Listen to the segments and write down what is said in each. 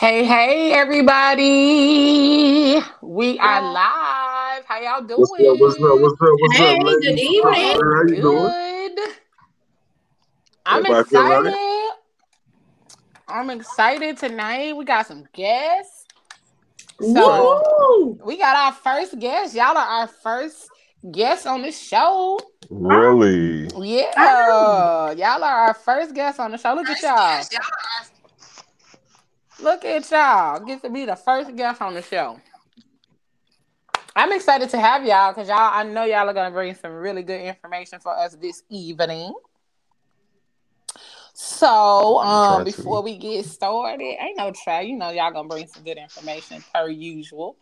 Hey, hey, everybody. We are live. How y'all doing? What's up? What's up? What's up? What's Hey, up, ladies? good evening. How you doing? Good. I'm Everybody excited. right? I'm excited tonight. We got some guests. So Woo! we got our first guest. Y'all are our first guests on the show. Really? Yeah. Y'all are our first guests on the show. Look at y'all. Look at y'all. Get to be the first guest on the show. I'm excited to have y'all because y'all, I know y'all are gonna bring some really good information for us this evening. So, um, to. before we get started, ain't no try. You know, y'all gonna bring some good information per usual.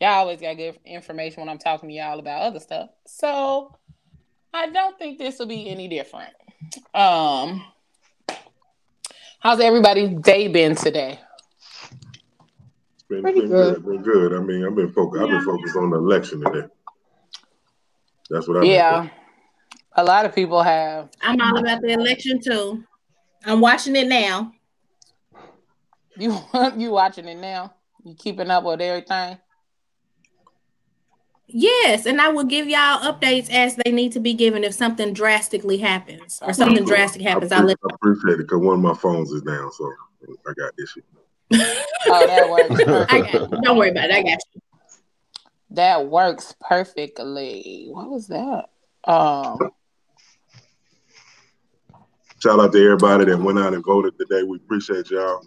Y'all always got good information when I'm talking to y'all about other stuff. So, I don't think this will be any different. Um, how's everybody's day been today? It's been, Pretty been good. good. Been good. I mean, I've been focused. I've been focused on the election today. That's what I've been. Yeah, a lot of people have. I'm all about the election too. I'm watching it now. You you watching it now? You keeping up with everything? Yes, and I will give y'all updates as they need to be given if something drastically happens or something focused. drastic happens. I'll let I appreciate it because one of my phones is down, so I got this shit. Oh, that works. I got you. Don't worry about it. I got you. that works perfectly. What was that? Um, Shout out to everybody that went out and voted today. We appreciate y'all.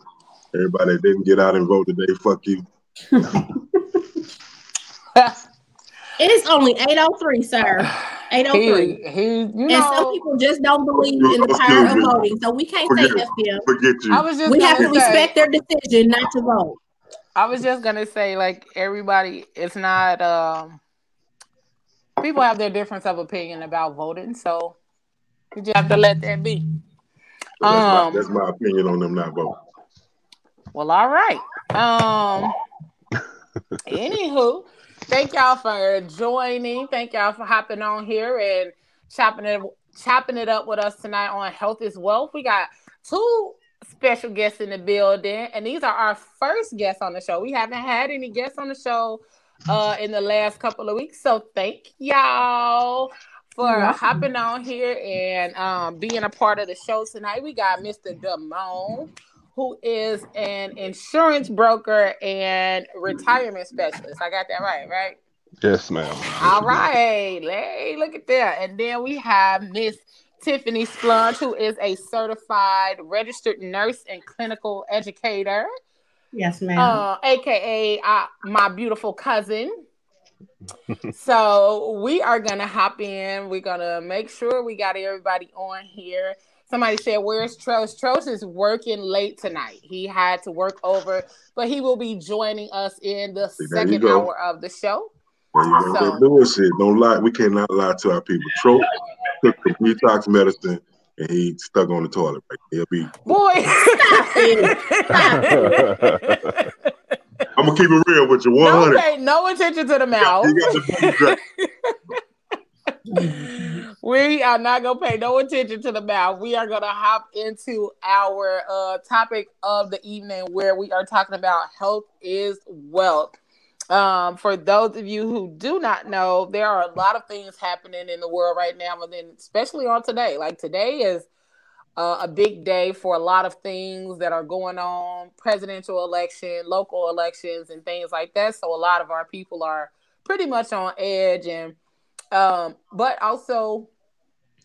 Everybody that didn't get out and vote today, fuck you. It's only 803, sir. 803. he he. You And some people just don't believe in the power of voting. So we can't say Forget, F them. forget I was just We have to say. respect their decision not to vote. I was just gonna say, like everybody, it's not. Um, people have their difference of opinion about voting, so you just have to let that be. So that's, my, Um. that's my opinion on them not voting. Well, all right. Um. Anywho, thank y'all for joining. Thank y'all for hopping on here and chopping it chopping it up with us tonight on Health is Wealth. We got two special guests in the building, and these are our first guests on the show. We haven't had any guests on the show uh in the last couple of weeks. So thank y'all for hopping on here and um being a part of the show tonight. We got Mr. Damone who is an insurance broker and retirement specialist. I got that right, right? Yes, ma'am. All right. All you did. right. Hey, look at that. And then we have Miss Tiffany Splunge, who is a certified registered nurse and clinical educator, Yes, ma'am. uh, aka uh, my beautiful cousin. so we are gonna hop in. We're gonna make sure we got everybody on here. Somebody said, "Where's Trost?" Trost is working late tonight. He had to work over, but he will be joining us in the there second hour of the show. You. So- bullshit. Don't lie. We cannot lie to our people. Trope took the detox medicine and he stuck on the toilet. Right? He'll be. Boy, I'm gonna keep it real with you. no, 100. pay no attention to the mouth. you got the booty drink. We are not gonna pay no attention to the mouth. We are gonna hop into our uh, topic of the evening, where we are talking about health is wealth. Um, for those of you who do not know, there are a lot of things happening in the world right now, and then especially on today. Like today is uh, a big day for a lot of things that are going on presidential election local elections and things like that so a lot of our people are pretty much on edge and um but also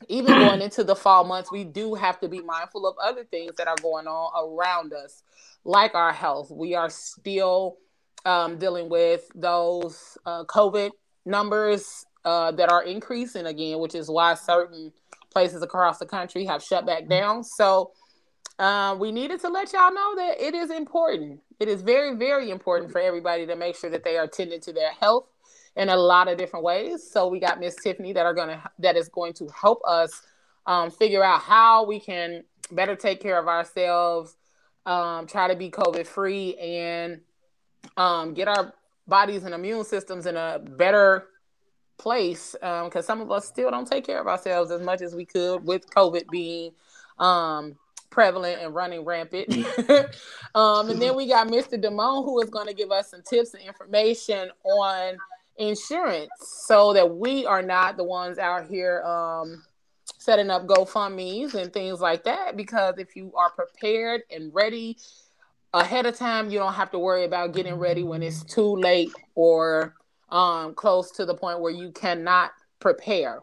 even going into the fall months we do have to be mindful of other things that are going on around us like our health we are still um, dealing with those uh, covid numbers uh, that are increasing again which is why certain places across the country have shut back down. So uh, we needed to let y'all know that it is important. It is very, very important for everybody to make sure that they are tending to their health in a lot of different ways. So we got Miss Tiffany that are gonna that is going to help us um, figure out how we can better take care of ourselves, um, try to be COVID free, and um, get our bodies and immune systems in a better place because some of us still don't take care of ourselves as much as we could with COVID being um, prevalent and running rampant. um, and then we got Mr. Damone, who is going to give us some tips and information on insurance so that we are not the ones out here um, setting up GoFundMe's and things like that. Because if you are prepared and ready ahead of time, you don't have to worry about getting ready when it's too late or um, close to the point where you cannot prepare.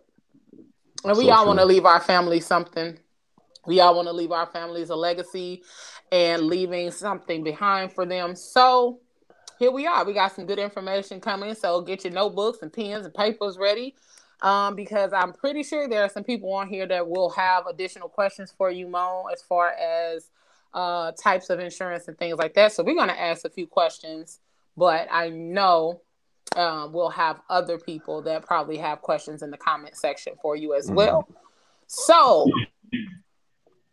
And we So all want to leave our family something. We all want to leave our families a legacy and leaving something behind for them. So here we are. We got some good information coming. So get your notebooks and pens and papers ready. Um, because I'm pretty sure there are some people on here that will have additional questions for you, Mo, as far as uh, types of insurance and things like that. So we're going to ask a few questions, but I know um, we'll have other people that probably have questions in the comment section for you as well. So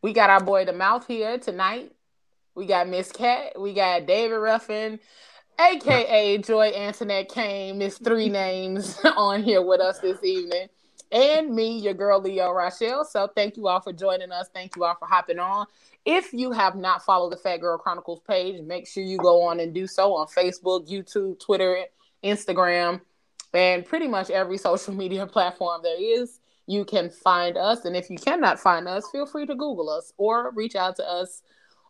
we got our boy the mouth here tonight. We got Miss Cat. We got David Ruffin, aka Joy Antoinette Kane, Miss Three Names on here with us this evening. And me, your girl Leo Rochelle. So thank you all for joining us. Thank you all for hopping on. If you have not followed the Phat Girl Chronicles page, make sure you go on and do so on Facebook, YouTube, Twitter, Instagram, and pretty much every social media platform there is. You can find us. And if you cannot find us, feel free to Google us or reach out to us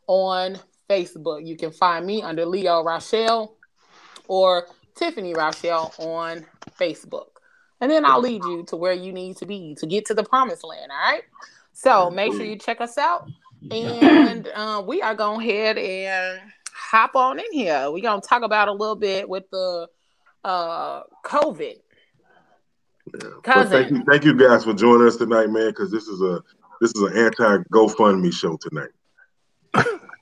on Facebook. You can find me under Leo Rochelle or Tiffany Rochelle on Facebook. And then I'll lead you to where you need to be to get to the promised land. All right. So make sure you check us out. And uh, we are going ahead and hop on in here. We're going to talk about a little bit with the uh, COVID. Yeah. Cousin. thank you, thank you guys for joining us tonight, man. Because this is a this is an anti GoFundMe show tonight.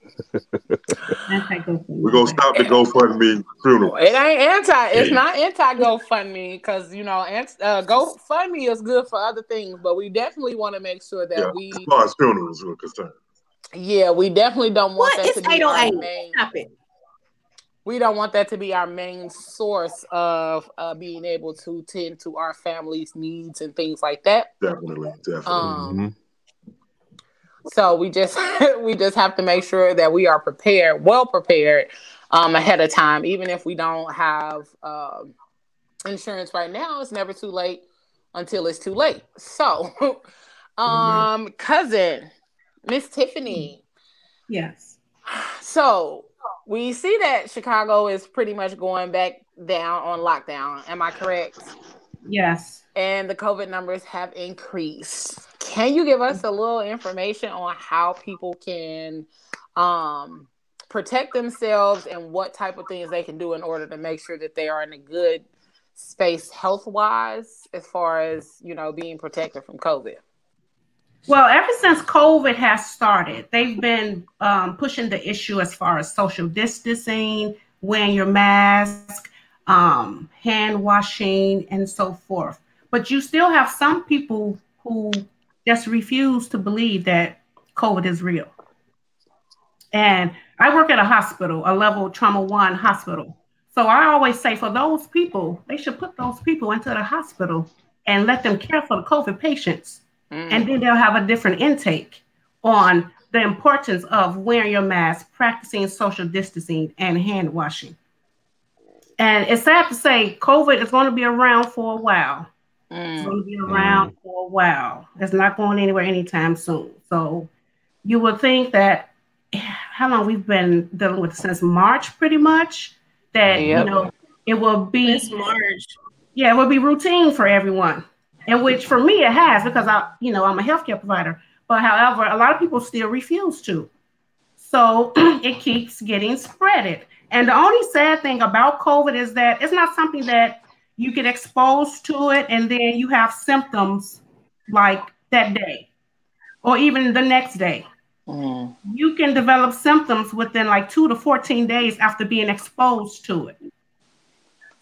We're gonna stop the GoFundMe funeral. It ain't anti. It's not anti GoFundMe because you know, ant- uh, GoFundMe is good for other things, but we definitely want to make sure that Yeah, we, as far as funerals are concerned. yeah, we definitely don't want What? that It's to be our main. Stop it. We don't want that to be our main source of uh, being able to tend to our family's needs and things like that. Definitely, definitely. Um, Mhm. So we just we just have to make sure that we are prepared, well prepared, um, ahead of time. Even if we don't have um, insurance right now, it's never too late until it's too late. So, um, cousin, Miss Tiffany. Yes. So we see that Chicago is pretty much going back down on lockdown. Am I correct? Yes. and the COVID numbers have increased. Can you give us a little information on how people can um, protect themselves and what type of things they can do in order to make sure that they are in a good space health wise as far as you know being protected from COVID? Well, ever since COVID has started, they've been um, pushing the issue as far as social distancing, wearing your mask, um, hand washing, and so forth. But you still have some people who just refuse to believe that COVID is real. And I work at a hospital, a level trauma one hospital. So I always say for those people, they should put those people into the hospital and let them care for the COVID patients Mm. and then they'll have a different intake on the importance of wearing your mask, practicing social distancing, and hand washing. And it's sad to say, COVID is going to be around for a while. It's Mm. going to be around for a while. It's not going anywhere anytime soon. So you would think that how long we've been dealing with it since March, pretty much, that Yep. you know it will be It's March. yeah, it will be routine for everyone. And which for me it has because I, you know, I'm a healthcare provider. But however, a lot of people still refuse to. So it keeps getting spreaded. And the only sad thing about COVID is that it's not something that you get exposed to it and then you have symptoms like that day or even the next day. Mm. You can develop symptoms within like two to 14 days after being exposed to it.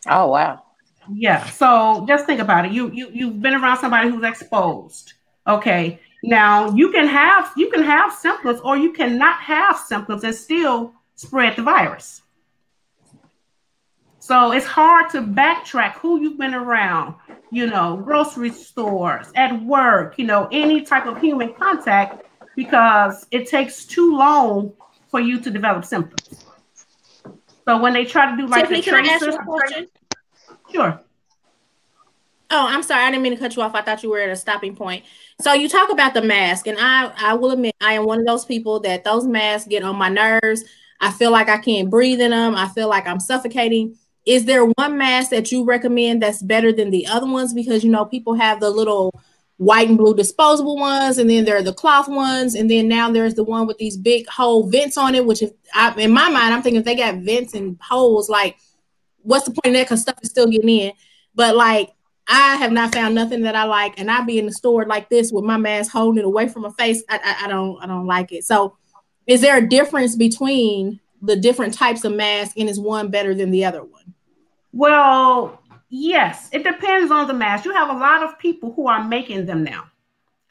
Oh wow. Yeah. So just think about it. You you you've been around somebody who's exposed. Okay. Now you can have you can have symptoms or you cannot have symptoms and still spread the virus. So it's hard to backtrack who you've been around, you know, grocery stores, at work, you know, any type of human contact because it takes too long for you to develop symptoms. So when they try to do like Tiffany, the can I ask you a question? sure. Oh, I'm sorry. I didn't mean to cut you off. I thought you were at a stopping point. So you talk about the mask, and I I will admit I am one of those people that those masks get on my nerves. I feel like I can't breathe in them. I feel like I'm suffocating. Is there one mask that you recommend that's better than the other ones? Because you know people have the little white and blue disposable ones, and then there are the cloth ones, and then now there's the one with these big hole vents on it. Which, if I, in my mind, I'm thinking if they got vents and holes, like what's the point of that? Because stuff is still getting in. But like I have not found nothing that I like, and I be in the store like this with my mask holding it away from my face. I, I, I don't I don't like it. So, is there a difference between the different types of masks, and is one better than the other one? Well, yes, it depends on the mask. You have a lot of people who are making them now.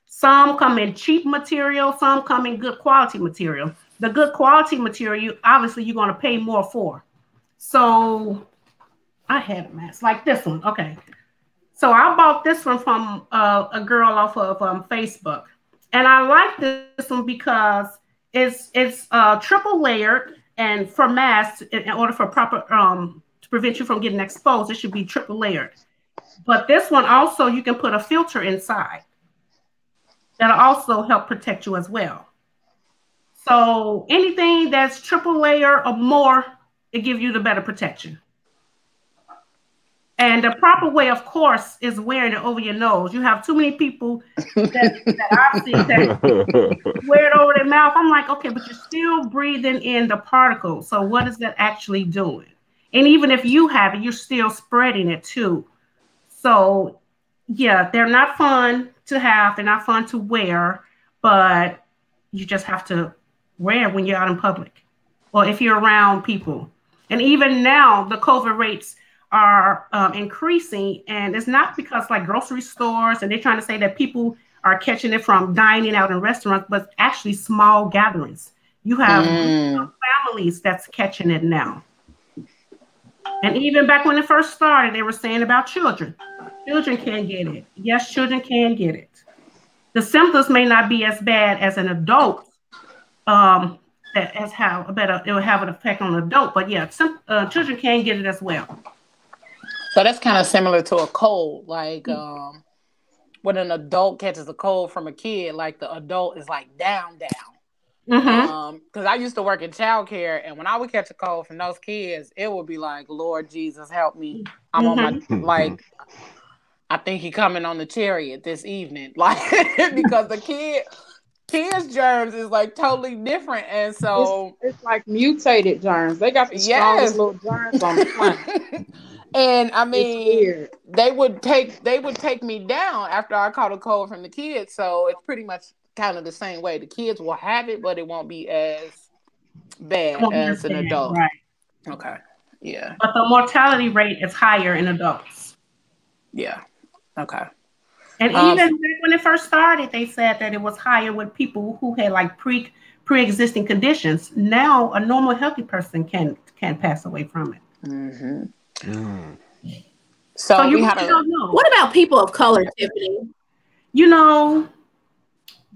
Some come in cheap material, some come in good quality material. The good quality material, obviously, you're going to pay more for. So, I had a mask like this one. Okay. So I bought this one from uh, a girl off of um, Facebook, and I like this one because it's it's uh, triple layered, and for masks, in, in order for proper um, to prevent you from getting exposed, it should be triple layered. But this one also, you can put a filter inside that'll also help protect you as well. So anything that's triple layer or more, it gives you the better protection. And the proper way, of course, is wearing it over your nose. You have too many people that, that I've seen that wear it over their mouth. I'm like, okay, but you're still breathing in the particles. So what is that actually doing? And even if you have it, you're still spreading it too. So yeah, they're not fun to have. They're not fun to wear, but you just have to wear when you're out in public or if you're around people. And even now, the COVID rates are um, increasing, and it's not because like grocery stores and they're trying to say that people are catching it from dining out in restaurants, but actually small gatherings. You have Mm. families that's catching it now. And even back when it first started, they were saying about children. Children can get it. Yes, children can get it. The symptoms may not be as bad as an adult. Um, that as how a better it will have an effect on an adult, but yeah, some uh, children can get it as well. So that's kind of similar to a cold. Like um, when an adult catches a cold from a kid, like the adult is like down, down. Mhm. Um, because I used to work in childcare, and when I would catch a cold from those kids, it would be like, "Lord Jesus, help me! I'm on my like." I think he coming on the chariot this evening, like because the kid, kids' germs is like totally different, and so It's like mutated germs. They got the Yes. strongest little germs on the planet. and I mean, they would take they would take me down after I caught a cold from the kids. So it's pretty much kind of the same way. The kids will have it, but it won't be as bad Won't as an adult. Right. Okay. Yeah. But the mortality rate is higher in adults. Yeah. Okay. And Um, even back when it first started, they said that it was higher with people who had like pre pre-existing conditions. Now a normal healthy person can can pass away from it. hmm Mm. So, So you we had really a don't know. What about people of color, Tiffany? You know,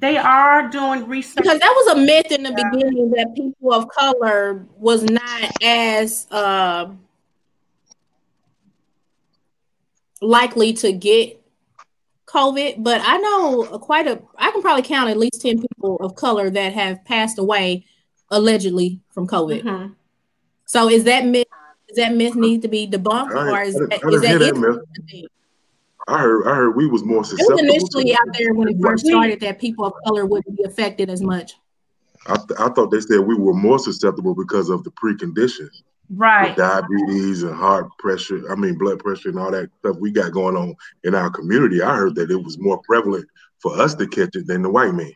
they are doing research. Because that was a myth in the beginning that people of color was not as um likely to get COVID. But I know quite a, I can probably count at least 10 people of color that have passed away allegedly from COVID. Mhm. So is that myth? Does that myth need to be debunked, or is I that, didn't- I is didn't that hear that myth. I heard I heard we was more susceptible. It was initially out there when it first started that people of color wouldn't be affected as much. I, th- I thought they said we were more susceptible because of the preconditions, Right. diabetes and heart pressure. I mean, blood pressure and all that stuff we got going on in our community. I heard that it was more prevalent for us to catch it than the white man.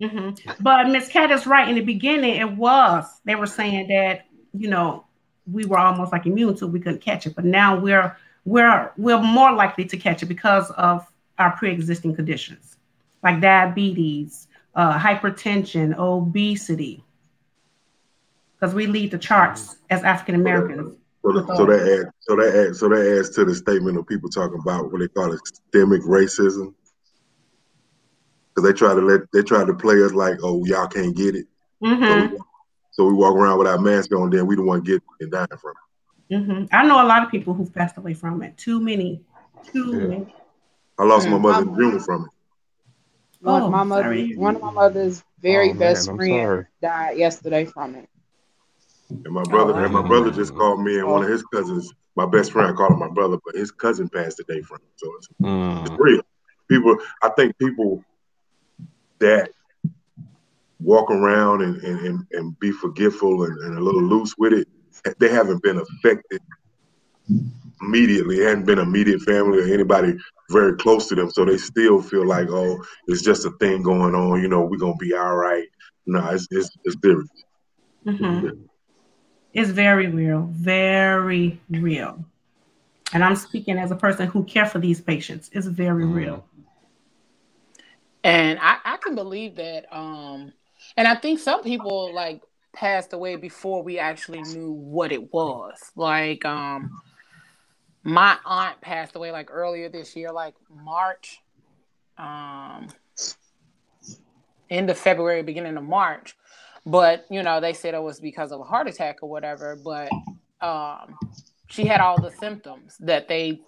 hmm But Miss Cat is right. In the beginning, it was. They were saying that you know we were almost like immune to it, we couldn't catch it. But now we're we're we're more likely to catch it because of our pre-existing conditions, like diabetes, uh, hypertension, obesity. Because we lead the charts as African Americans. So, that- so that adds, so that adds, so that adds to the statement of people talking about what they call systemic racism. because they try to let they try to play us like, oh, y'all can't get it. hmm So, we, so we walk around with our mask on, then we the one get and dying from it. Hmm I know a lot of people who've passed away from it. Too many. Too Yeah. many. I lost my Mm. mother in June from it. One Oh, my mother, sorry. one of my mother's very Oh, best I'm friends sorry. died yesterday from it. And my brother wow. and my brother just called me and one of his cousins, my best friend, I call him my brother, but his cousin passed today from it. So it's, it's Mm. real. People, I think people that walk around and, and, and, and be forgetful and, and a little loose with it, they haven't been affected immediately. It hadn't been immediate family or anybody very close to them. So they still feel like, oh, it's just a thing going on. You know, we're going to be all right. No, it's, it's, it's serious. hmm It's very real. Very real. And I'm speaking as a person who care for these patients. It's very Mm. real. And I, I can believe that. Um, and I think some people like passed away before we actually knew what it was. Like, um, my aunt passed away like earlier this year, like March, um, end of February, beginning of March. But you know, they said it was because of a heart attack or whatever. But um, she had all the symptoms that they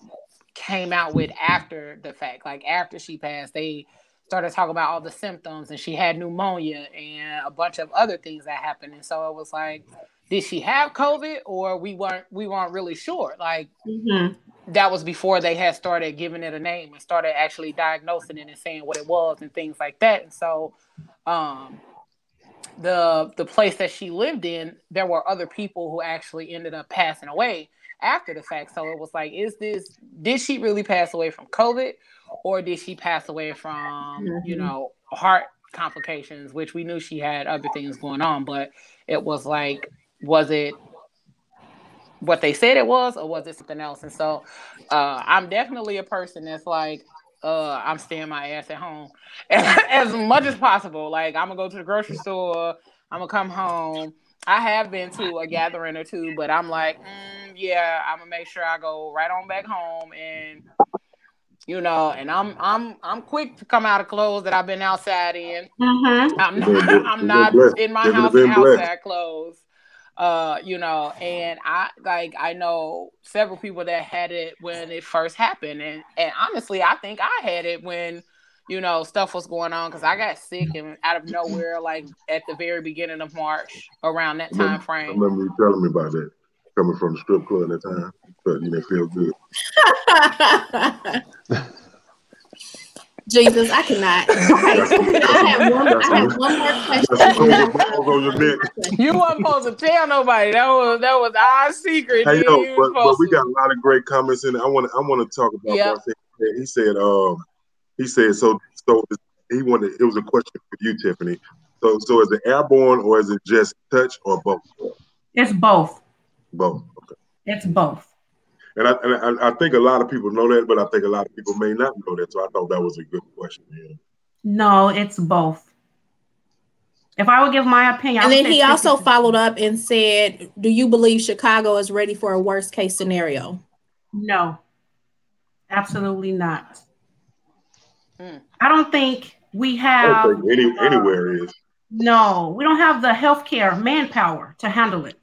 came out with after the fact. Like after she passed, they started talking about all the symptoms, and she had pneumonia and a bunch of other things that happened. And so it was like, did she have COVID, or we weren't we weren't really sure. Like hmm that was before they had started giving it a name and started actually diagnosing it and saying what it was and things like that. And so, um, the the place that she lived in, there were other people who actually ended up passing away after the fact. So it was like, is this did she really pass away from COVID, or did she pass away from you Mhm. know heart complications, which we knew she had other things going on, but it was like, was it what they said it was, or was it something else? And so, uh, I'm definitely a person that's like, uh, I'm staying my ass at home as much as possible. Like I'm gonna go to the grocery store. I'm gonna come home. I have been to a gathering or two, but I'm like, mm, yeah, I'm gonna make sure I go right on back home and you know, and I'm I'm I'm quick to come out of clothes that I've been outside in. hmm I'm not. I'm not in my house been in blessed. outside clothes. Uh, you know, and I like I know several people that had it when it first happened, and and honestly, I think I had it when you know stuff was going on because I got sick and out of nowhere, like at the very beginning of March, around that I time remember, I frame. remember you telling me about that coming from the strip club at the time, but you didn't feel good. Jesus, I cannot. I have one. I have one more question. on. You wasn't supposed to tell nobody. That was that was our secret. Hey You yo, ain't but, but we got a lot of great comments in. it. I want to I want to talk about Yeah. one thing. He said um he said so so he wanted it was a question for you Tiffany. So so is it airborne or is it just touch or both? It's both. Both. Okay. It's both. And I, and I I think a lot of people know that, but I think a lot of people may not know that. So I thought that was a good question. Yeah. No, it's both. If I would give my opinion, I And would then he also 50-50. followed up and said, "Do you believe Chicago is ready for a worst case scenario?" No, absolutely not. Mm. I don't think we I have. don't think any anywhere is. No, we don't have the healthcare manpower to handle it.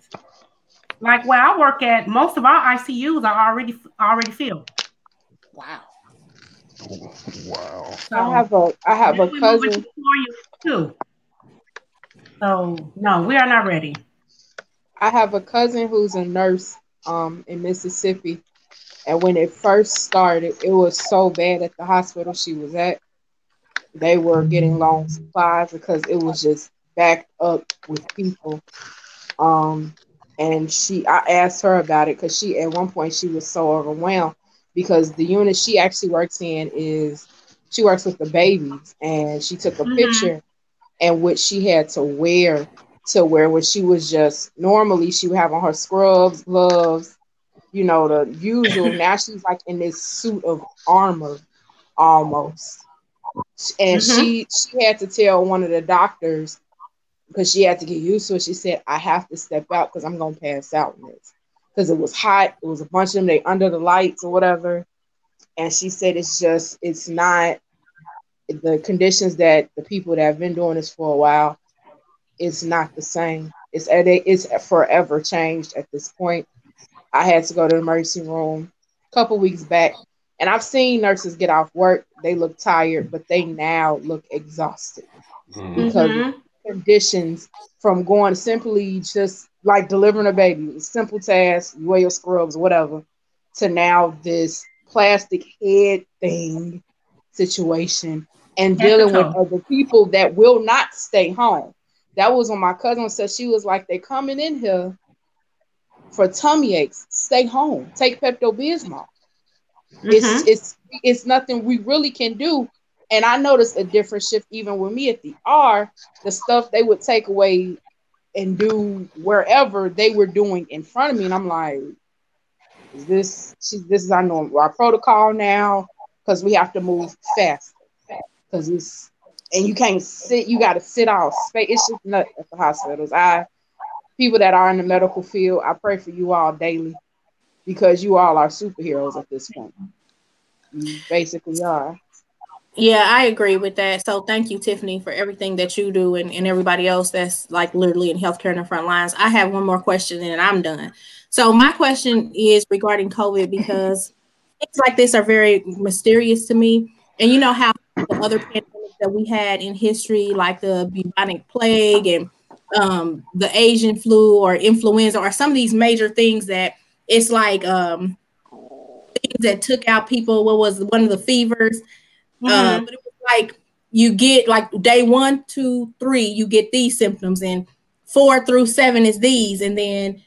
Like where I work at, most of our ICUs are already already filled. Wow. Wow. So I have a I have a we move into cousin. Too. So no, we are not ready. I have a cousin who's a nurse um in Mississippi. And when it first started, it was so bad at the hospital she was at. They were getting long supplies because it was just backed up with people. Um, and she, I asked her about it because she, at one point, she was so overwhelmed because the unit she actually works in is she works with the babies, and she took a Mhm. picture and what she had to wear to where when she was just normally she would have on her scrubs, gloves, you know, the usual. now she's like in this suit of armor almost. And Mhm. she she had to tell one of the doctors because she had to get used to it. She said, I have to step out because I'm gonna pass out in this. Because it was hot, it was a bunch of them, they under the lights or whatever. And she said it's just it's not the conditions that the people that have been doing this for a while, it's not the same. It's at a, it's forever changed at this point. I had to go to the emergency room a couple weeks back, and I've seen nurses get off work. They look tired, but they now look exhausted Mhm. because Mhm. of conditions from going simply just like delivering a baby, simple task, you wear your scrubs, whatever, to now this plastic head thing situation and dealing with other people that will not stay home. That was when my cousin said she was like, they coming in here for tummy aches. Stay home. Take Pepto Bismol. It's Mhm. it's it's nothing we really can do. And I noticed a different shift even with me at the R. The stuff they would take away and do wherever they were doing in front of me, and I'm like, is this this is our normal our protocol now because we have to move fast because it's and you can't sit. You got to sit out space. It's just nuts at the hospitals. I people that are in the medical field, I pray for you all daily because you all are superheroes at this point. You basically are. Yeah, I agree with that. So thank you, Tiffany, for everything that you do and, and everybody else that's like literally in healthcare in the front lines. I have one more question and I'm done. So my question is regarding COVID because things like this are very mysterious to me. And you know how the other pandemics that we had in history, like the bubonic plague and um, the Asian flu or influenza, or some of these major things that it's like um, things that took out people. What was one of the fevers? Uh, but it was like you get like day one, two, three, you get these symptoms, and four through seven is these, and then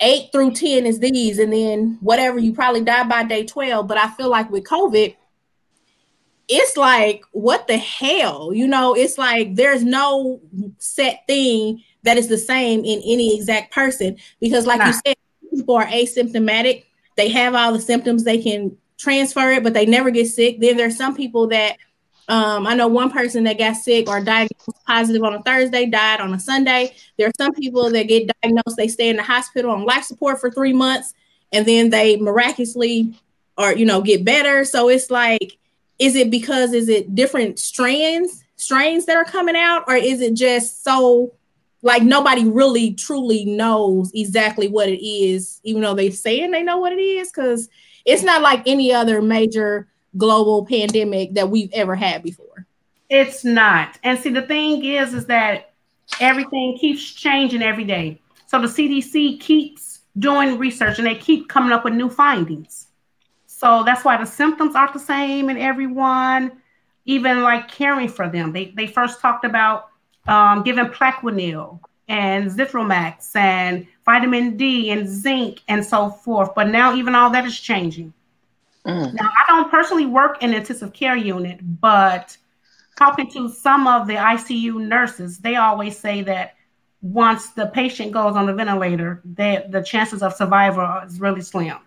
eight through ten is these, and then whatever you probably die by day twelve. But I feel like with COVID, it's like what the hell, you know? It's like there's no set thing that is the same in any exact person because, like you said, people are asymptomatic. They have all the symptoms. They can transfer it, but they never get sick. Then there's some people that um, I know one person that got sick or diagnosed positive on a Thursday, died on a Sunday. There are some people that get diagnosed, they stay in the hospital on life support for three months, and then they miraculously or you know get better. So it's like, is it because is it different strands, strains that are coming out, or is it just so like nobody really truly knows exactly what it is, even though they're saying they know what it is? Because it's not like any other major global pandemic that we've ever had before. It's not. And see, the thing is, is that everything keeps changing every day. So the CDC keeps doing research and they keep coming up with new findings. So that's why the symptoms aren't the same in everyone, even like caring for them. They, they first talked about um, giving Plaquenil and Zithromax and vitamin D and zinc and so forth. But now even all that is changing. Mm. Now, I don't personally work in intensive care unit, but talking to some of the ICU nurses, they always say that once the patient goes on the ventilator, that the chances of survival is really slim.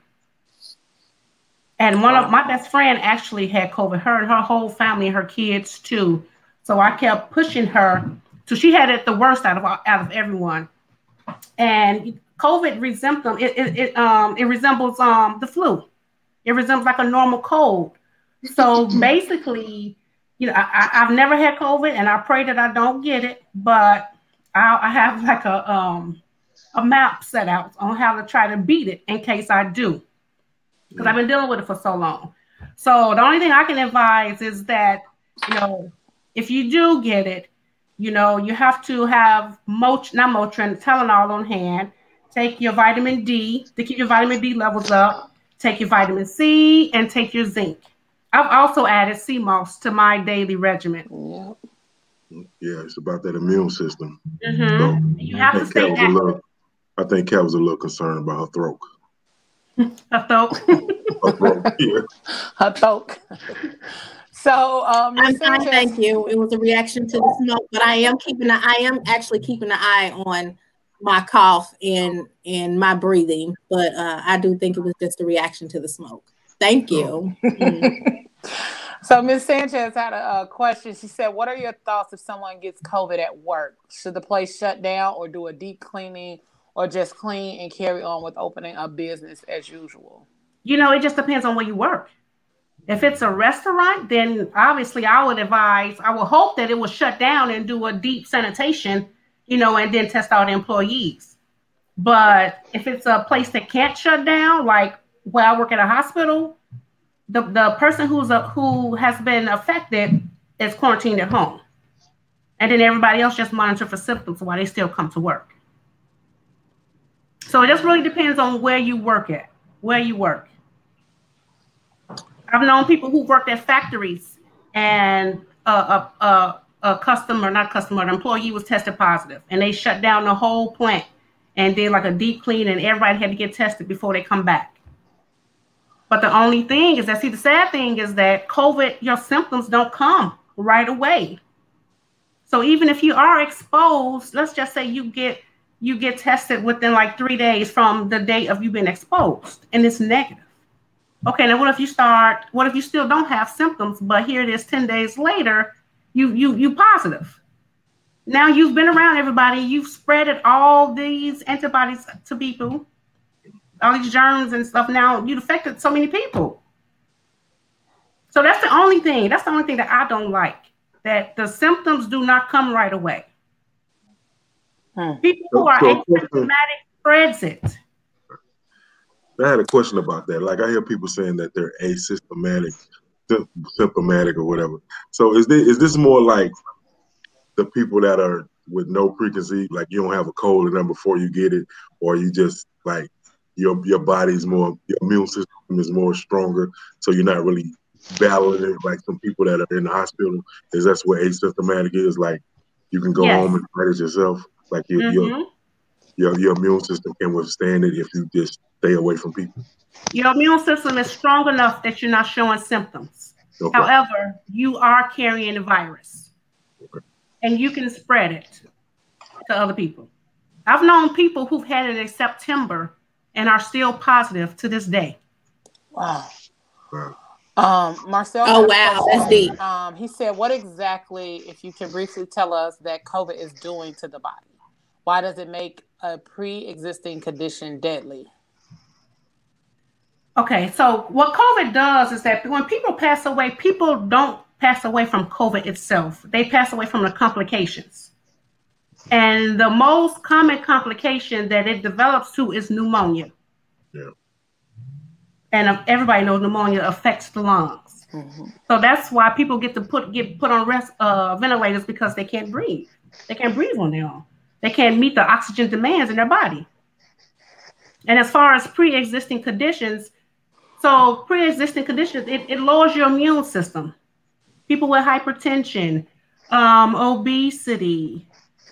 And one of my best friend actually had COVID, her and her whole family her kids too. So I kept pushing her. So she had it the worst out of out of everyone. And COVID resembles it, it, it um it resembles um the flu. It resembles like a normal cold. So basically, you know, I, I've never had COVID, and I pray that I don't get it. But I, I have like a um a map set out on how to try to beat it in case I do, because I've been dealing with it for so long. So the only thing I can advise is that you know, if you do get it, you know, you have to have Mot not Motrin, Tylenol on hand. Take your vitamin D to keep your vitamin D levels up. Take your vitamin C and take your zinc. I've also added sea moss to my daily regimen. Yep. Yeah, it's about that immune system. Mhm. So You I have to think stay Kat was a active. little. I think Kat was a little concerned about her throat. I thought. Her throat. yeah. Her throat. So, um, I'm fine, Sanchez, thank you. It was a reaction to the smoke, but I am keeping an I am actually keeping an eye on my cough and and my breathing. But uh, I do think it was just a reaction to the smoke. Thank you. Mm. So Ms. Sanchez had a, a question. She said, "What are your thoughts if someone gets COVID at work? Should the place shut down, or do a deep cleaning, or just clean and carry on with opening a business as usual?" you know, it just depends on where you work. If it's a restaurant, then obviously I would advise, I would hope that it will shut down and do a deep sanitation, you know, and then test out employees. But if it's a place that can't shut down, like where I work at a hospital, the, the person who's a, who has been affected is quarantined at home. And then everybody else just monitor for symptoms while they still come to work. So it just really depends on where you work at, where you work. I've known people who worked at factories and a, a, a, a customer, not customer, an employee was tested positive and they shut down the whole plant and did like a deep clean and everybody had to get tested before they come back. But the only thing is that, see, the sad thing is that COVID, your symptoms don't come right away. So even if you are exposed, let's just say you get you get tested within like three days from the date of you being exposed, and it's negative. Okay, now what if you start? What if you still don't have symptoms, but here it is ten days later, you you you positive. Now you've been around everybody, you've spreaded all these antibodies to people, all these germs and stuff. Now you've affected so many people. So that's the only thing. That's the only thing that I don't like. That the symptoms do not come right away. Hmm. People who are asymptomatic spreads it. I had a question about that. Like I hear people saying that they're asymptomatic, symptomatic or whatever. So is this is this more like the people that are with no preconceived, like you don't have a cold and then before you get it, or you just like your your body's more your immune system is more stronger, so you're not really battling it like some people that are in the hospital. Is that's what asymptomatic is? Like you can go yes. home and fight it yourself. Like your, mm-hmm. your your your immune system can withstand it if you just stay away from people. Your immune system is strong enough that you're not showing symptoms. Okay. However, you are carrying the virus, okay. and you can spread it to other people. I've known people who've had it in September and are still positive to this day. Wow. wow. Um, Marcel. Oh wow, that's deep. Um, he said, "What exactly, if you can briefly tell us, that COVID is doing to the body? Why does it make a pre-existing condition deadly?" Okay, so what COVID does is that when people pass away, people don't pass away from COVID itself. They pass away from the complications. And the most common complication that it develops to is pneumonia. Yeah and everybody knows pneumonia affects the lungs. Mm-hmm. So that's why people get to put get put on rest uh, ventilators because they can't breathe. They can't breathe on their own. They can't meet the oxygen demands in their body. And as far as pre-existing conditions, so pre-existing conditions, it, it lowers your immune system. People with hypertension, um, obesity,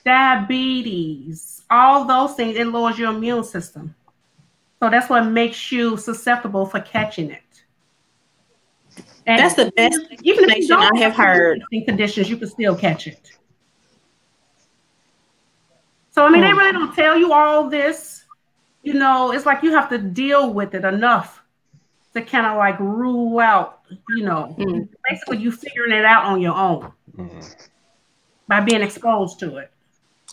diabetes, all those things, it lowers your immune system. So that's what makes you susceptible for catching it. And that's the best even if you don't I have heard. Conditions, you can still catch it. So I mean, they hmm. really don't tell you all this. You know, it's like you have to deal with it enough to kind of like rule out. You know, mm. basically you figuring it out on your own mm. by being exposed to it.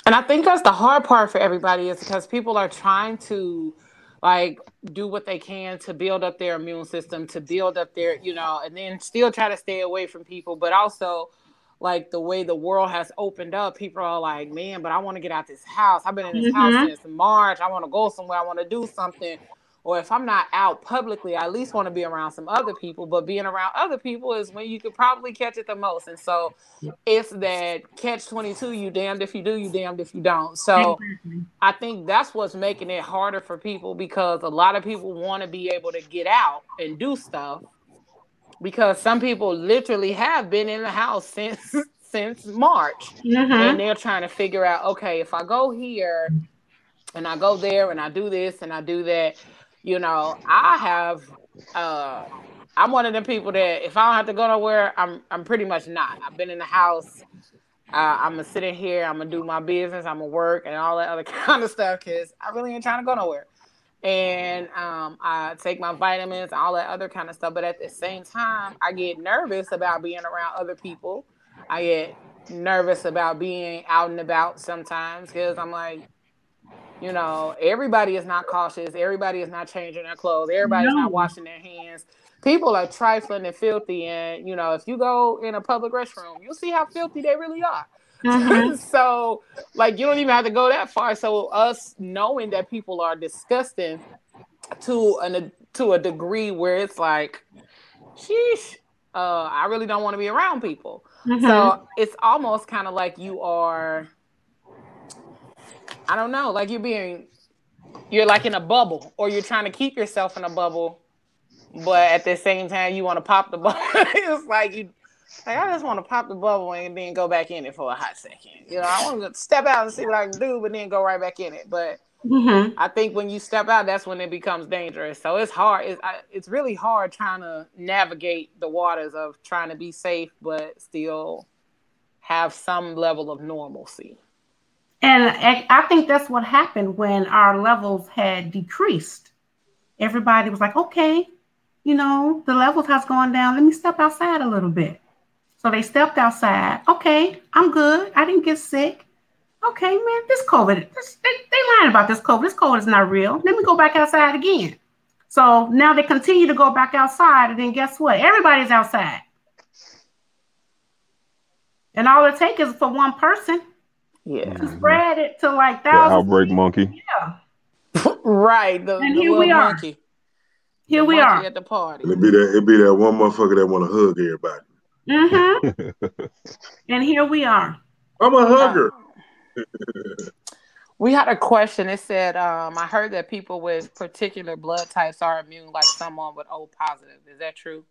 And I think that's the hard part for everybody is because people are trying to like do what they can to build up their immune system to build up their you know and then still try to stay away from people but also like the way the world has opened up people are like man but i want to get out this house i've been in this mm-hmm. house since march i want to go somewhere i want to do something or if I'm not out publicly, I at least want to be around some other people. But being around other people is when you could probably catch it the most. And so it's that catch 22, you damned if you do, you damned if you don't. So I think that's what's making it harder for people because a lot of people want to be able to get out and do stuff because some people literally have been in the house since since March mm-hmm. and they're trying to figure out okay if I go here and I go there and I do this and I do that you know, I have uh I'm one of them people that if I don't have to go nowhere, I'm I'm pretty much not. I've been in the house. Uh, I'm gonna sit in here. I'm gonna do my business. I'm gonna work and all that other kind of stuff because I really ain't trying to go nowhere. And um, I take my vitamins, all that other kind of stuff. But at the same time, I get nervous about being around other people. I get nervous about being out and about sometimes because I'm like, You know, everybody is not cautious. Everybody is not changing their clothes. Everybody's No. not washing their hands. People are trifling and filthy. And, you know, if you go in a public restroom, you'll see how filthy they really are. Mhm. so, like, you don't even have to go that far. So, us knowing that people are disgusting to an to a degree where it's like, sheesh, uh, I really don't want to be around people. Mhm. So it's almost kind of like you are, I don't know, like you're being, you're like in a bubble, or you're trying to keep yourself in a bubble, but at the same time you want to pop the bubble. it's like you, like I just want to pop the bubble and then go back in it for a hot second. You know, I want to step out and see what I can do, but then go right back in it. But Mhm. I think when you step out, that's when it becomes dangerous. So it's hard. It's, I, it's really hard trying to navigate the waters of trying to be safe, but still have some level of normalcy. And I I think that's what happened when our levels had decreased. Everybody was like, okay, you know, the levels has gone down. Let me step outside a little bit. So they stepped outside. Okay, I'm good. I didn't get sick. Okay, man, this COVID, this, they, they lying about this COVID. This COVID is not real. Let me go back outside again. So now they continue to go back outside, and then guess what? Everybody's outside. And all it takes is for one person Yeah. to spread it to like The thousands. outbreak monkey. Yeah. right. The, And the here we are. monkey. Here The we are. at the party. And it be that It'd be that one motherfucker that want to hug everybody. Hmm and here we are. I'm a hugger. We had a question. It said, um, I heard that people with particular blood types are immune, like someone with O positive. Is that true?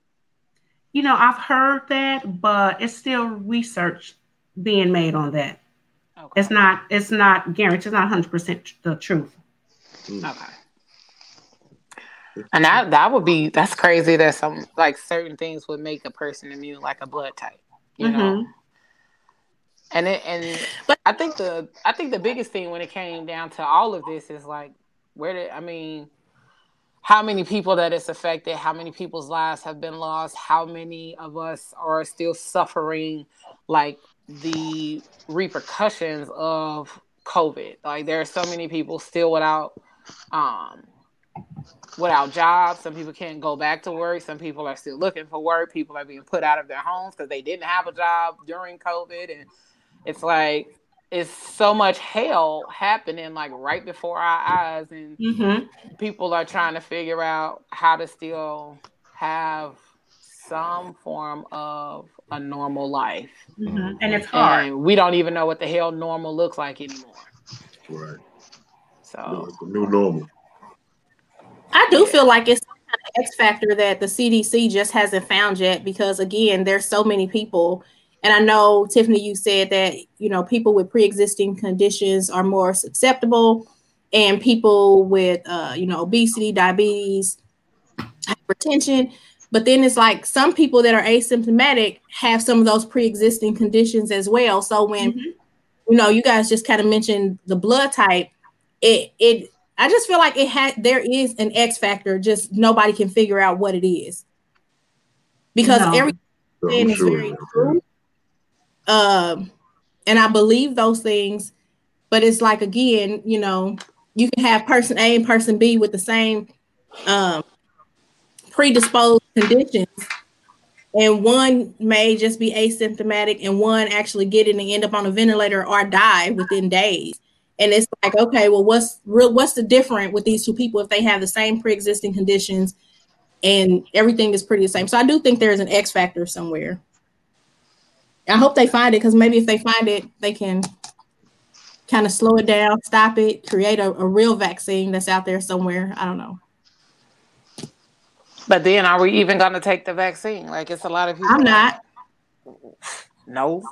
You know, I've heard that, but it's still research being made on that. Okay. It's not. It's not guaranteed. It's not hundred percent the truth. Okay. And that that would be that's crazy that some like certain things would make a person immune like a blood type. You know? And it and But- I think the I think the biggest thing when it came down to all of this is like where did I mean how many people that it's affected, how many people's lives have been lost, how many of us are still suffering like the repercussions of COVID. Like there are so many people still without um without jobs. Some people can't go back to work. Some people are still looking for work. People are being put out of their homes because they didn't have a job during COVID. And it's like it's so much hell happening like right before our eyes and Mm-hmm. people are trying to figure out how to still have some form of a normal life. Mm-hmm. And it's hard. And we don't even know what the hell normal looks like anymore. Right. No, So it's the new normal. I do feel like it's some kind of X factor that the CDC just hasn't found yet because again, there's so many people. And I know Tiffany, you said that you know people with pre-existing conditions are more susceptible, and people with uh, you know obesity, diabetes, hypertension. But then it's like some people that are asymptomatic have some of those pre-existing conditions as well. So when Mhm. you know you guys just kind of mentioned the blood type, it it I just feel like it had there is an X factor, just nobody can figure out what it is. Because No. everything So is very true. Um, and I believe those things, but it's like again, you know, you can have person A and person B with the same um predisposed conditions, and one may just be asymptomatic, and one actually get it and end up on a ventilator or die within days. And it's like, okay, well, what's real? What's the difference with these two people if they have the same pre-existing conditions and everything is pretty the same? So I do think there's an X factor somewhere. I hope they find it because maybe if they find it, they can kind of slow it down, stop it, create a, a real vaccine that's out there somewhere. I don't know. but then are we even gonna take the vaccine? Like it's a lot of people. I'm not. No.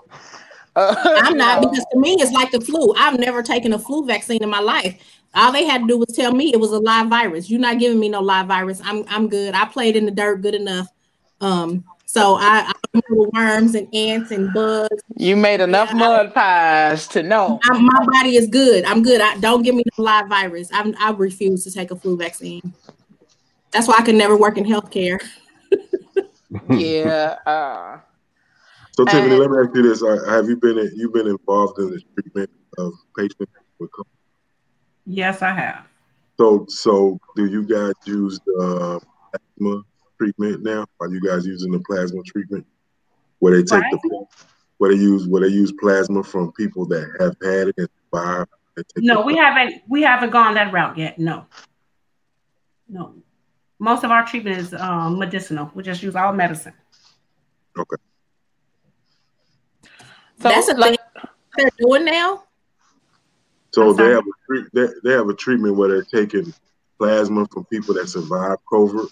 Uh, I'm not no. because to me it's like the flu. I've never taken a flu vaccine in my life. All they had to do was tell me it was a live virus. You're not giving me no live virus. I'm I'm good. I played in the dirt good enough. Um, so I, I remember worms and ants and bugs. You made enough Yeah. mud pies to know. i my body is good. I'm good. I don't give me no live virus. I'm, I refuse to take a flu vaccine. That's why I could never work in healthcare. yeah. Uh, So Tiffany, let me ask you this: uh, Have you been you've been involved in the treatment of patients with COVID? Yes, I have. So, so do you guys use the plasma treatment now? Are you guys using the plasma treatment where they take the where they use where they use plasma from people that have had it and survived? No, we haven't. We haven't gone that route yet. No, no. Most of our treatment is um, medicinal. We just use all medicine. Okay. So that's a like, thing they're doing now. So they have a they, they have a treatment where they're taking plasma from people that survive COVID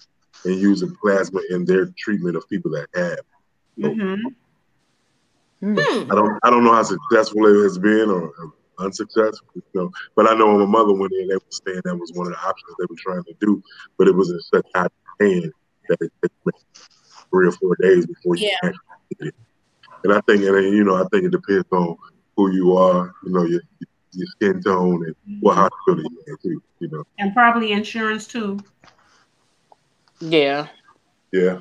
and using plasma in their treatment of people that have. mm-hmm. Hmm. I don't I don't know how successful it has been or unsuccessful, you know. But I know when my mother went in, they were saying that was one of the options they were trying to do, but it was in such high pain that it took three or four days before you actually did it. And I think, and you know, I think it depends on who you are, you know, your your skin tone and what mm-hmm. hospital you're in too, you know. And probably insurance too. Yeah. Yeah.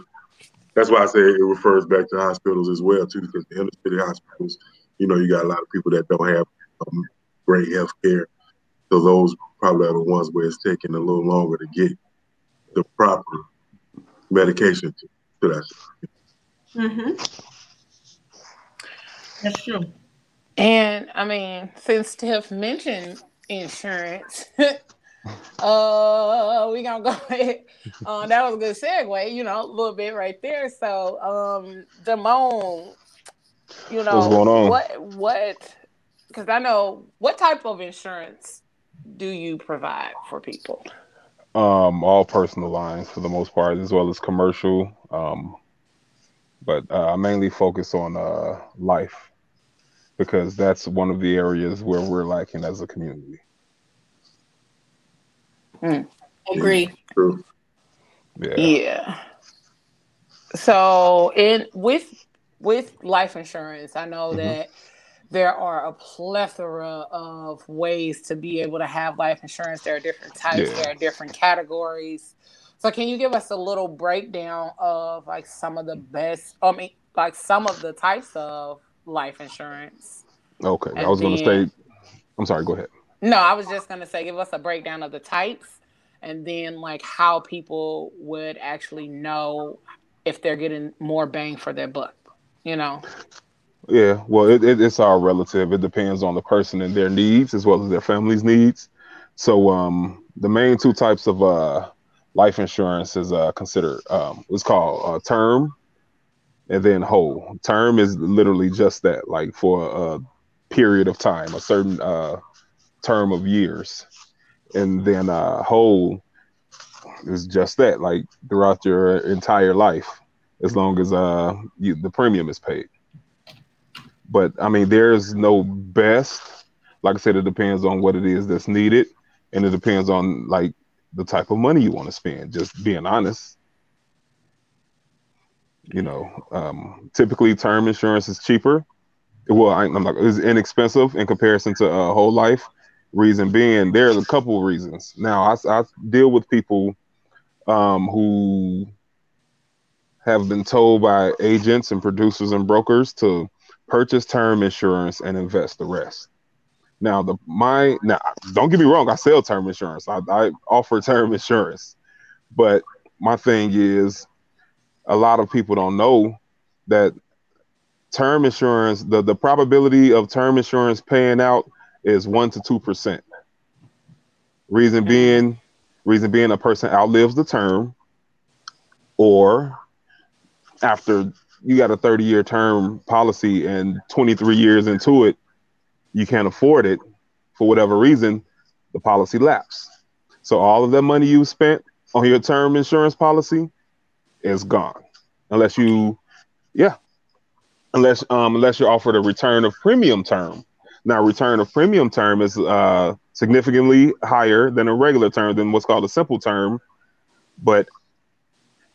That's why I say it refers back to hospitals as well too, because the inner city hospitals, you know, you got a lot of people that don't have um, great health care. So those probably are the ones where it's taking a little longer to get the proper medication to, to that. Mm-hmm. That's true. And I mean, since Tiff mentioned insurance, uh, we gonna go ahead. Uh, that was a good segue, you know, a little bit right there. So, um, Damone, you know, what's going on? What what? Because I know what type of insurance do you provide for people? Um, all personal lines for the most part, as well as commercial. Um, but uh, I mainly focus on uh life because that's one of the areas where we're lacking as a community. Mm. Agree. True. Yeah. Yeah. So in with with life insurance, I know mm-hmm. that there are a plethora of ways to be able to have life insurance. There are different types, yeah. there are different categories. So can you give us a little breakdown of like some of the best I mean like some of the types of life insurance? Okay. I was then, gonna say I'm sorry, go ahead. No, I was just gonna say give us a breakdown of the types and then like how people would actually know if they're getting more bang for their buck, you know. Yeah, well, it, it, it's all relative. It depends on the person and their needs as well as their family's needs. So, um, the main two types of uh, life insurance is uh, considered um, it's called uh, term and then whole. Term is literally just that, like for a period of time, a certain uh, term of years. And then uh whole is just that like throughout your entire life as long as uh you, the premium is paid. But i mean there's no best. Like i said it depends on what it is that's needed and it depends on like the type of money you want to spend just being honest you know um typically term insurance is cheaper well I, am like it's inexpensive in comparison to a uh, whole life Reason being, there's a couple of reasons. Now, I, I deal with people um, who have been told by agents and producers and brokers to purchase term insurance and invest the rest. Now, the my now don't get me wrong, I sell term insurance. I, I offer term insurance, but my thing is, a lot of people don't know that term insurance, the the probability of term insurance paying out is one to two percent. Reason being, reason being, a person outlives the term, or after you got a 30 year term policy and 23 years into it, you can't afford it for whatever reason, the policy lapses. So all of that money you spent on your term insurance policy is gone, unless you, yeah, unless um unless you're offered a return of premium term, now, return of premium term is uh, significantly higher than a regular term than what's called a simple term. But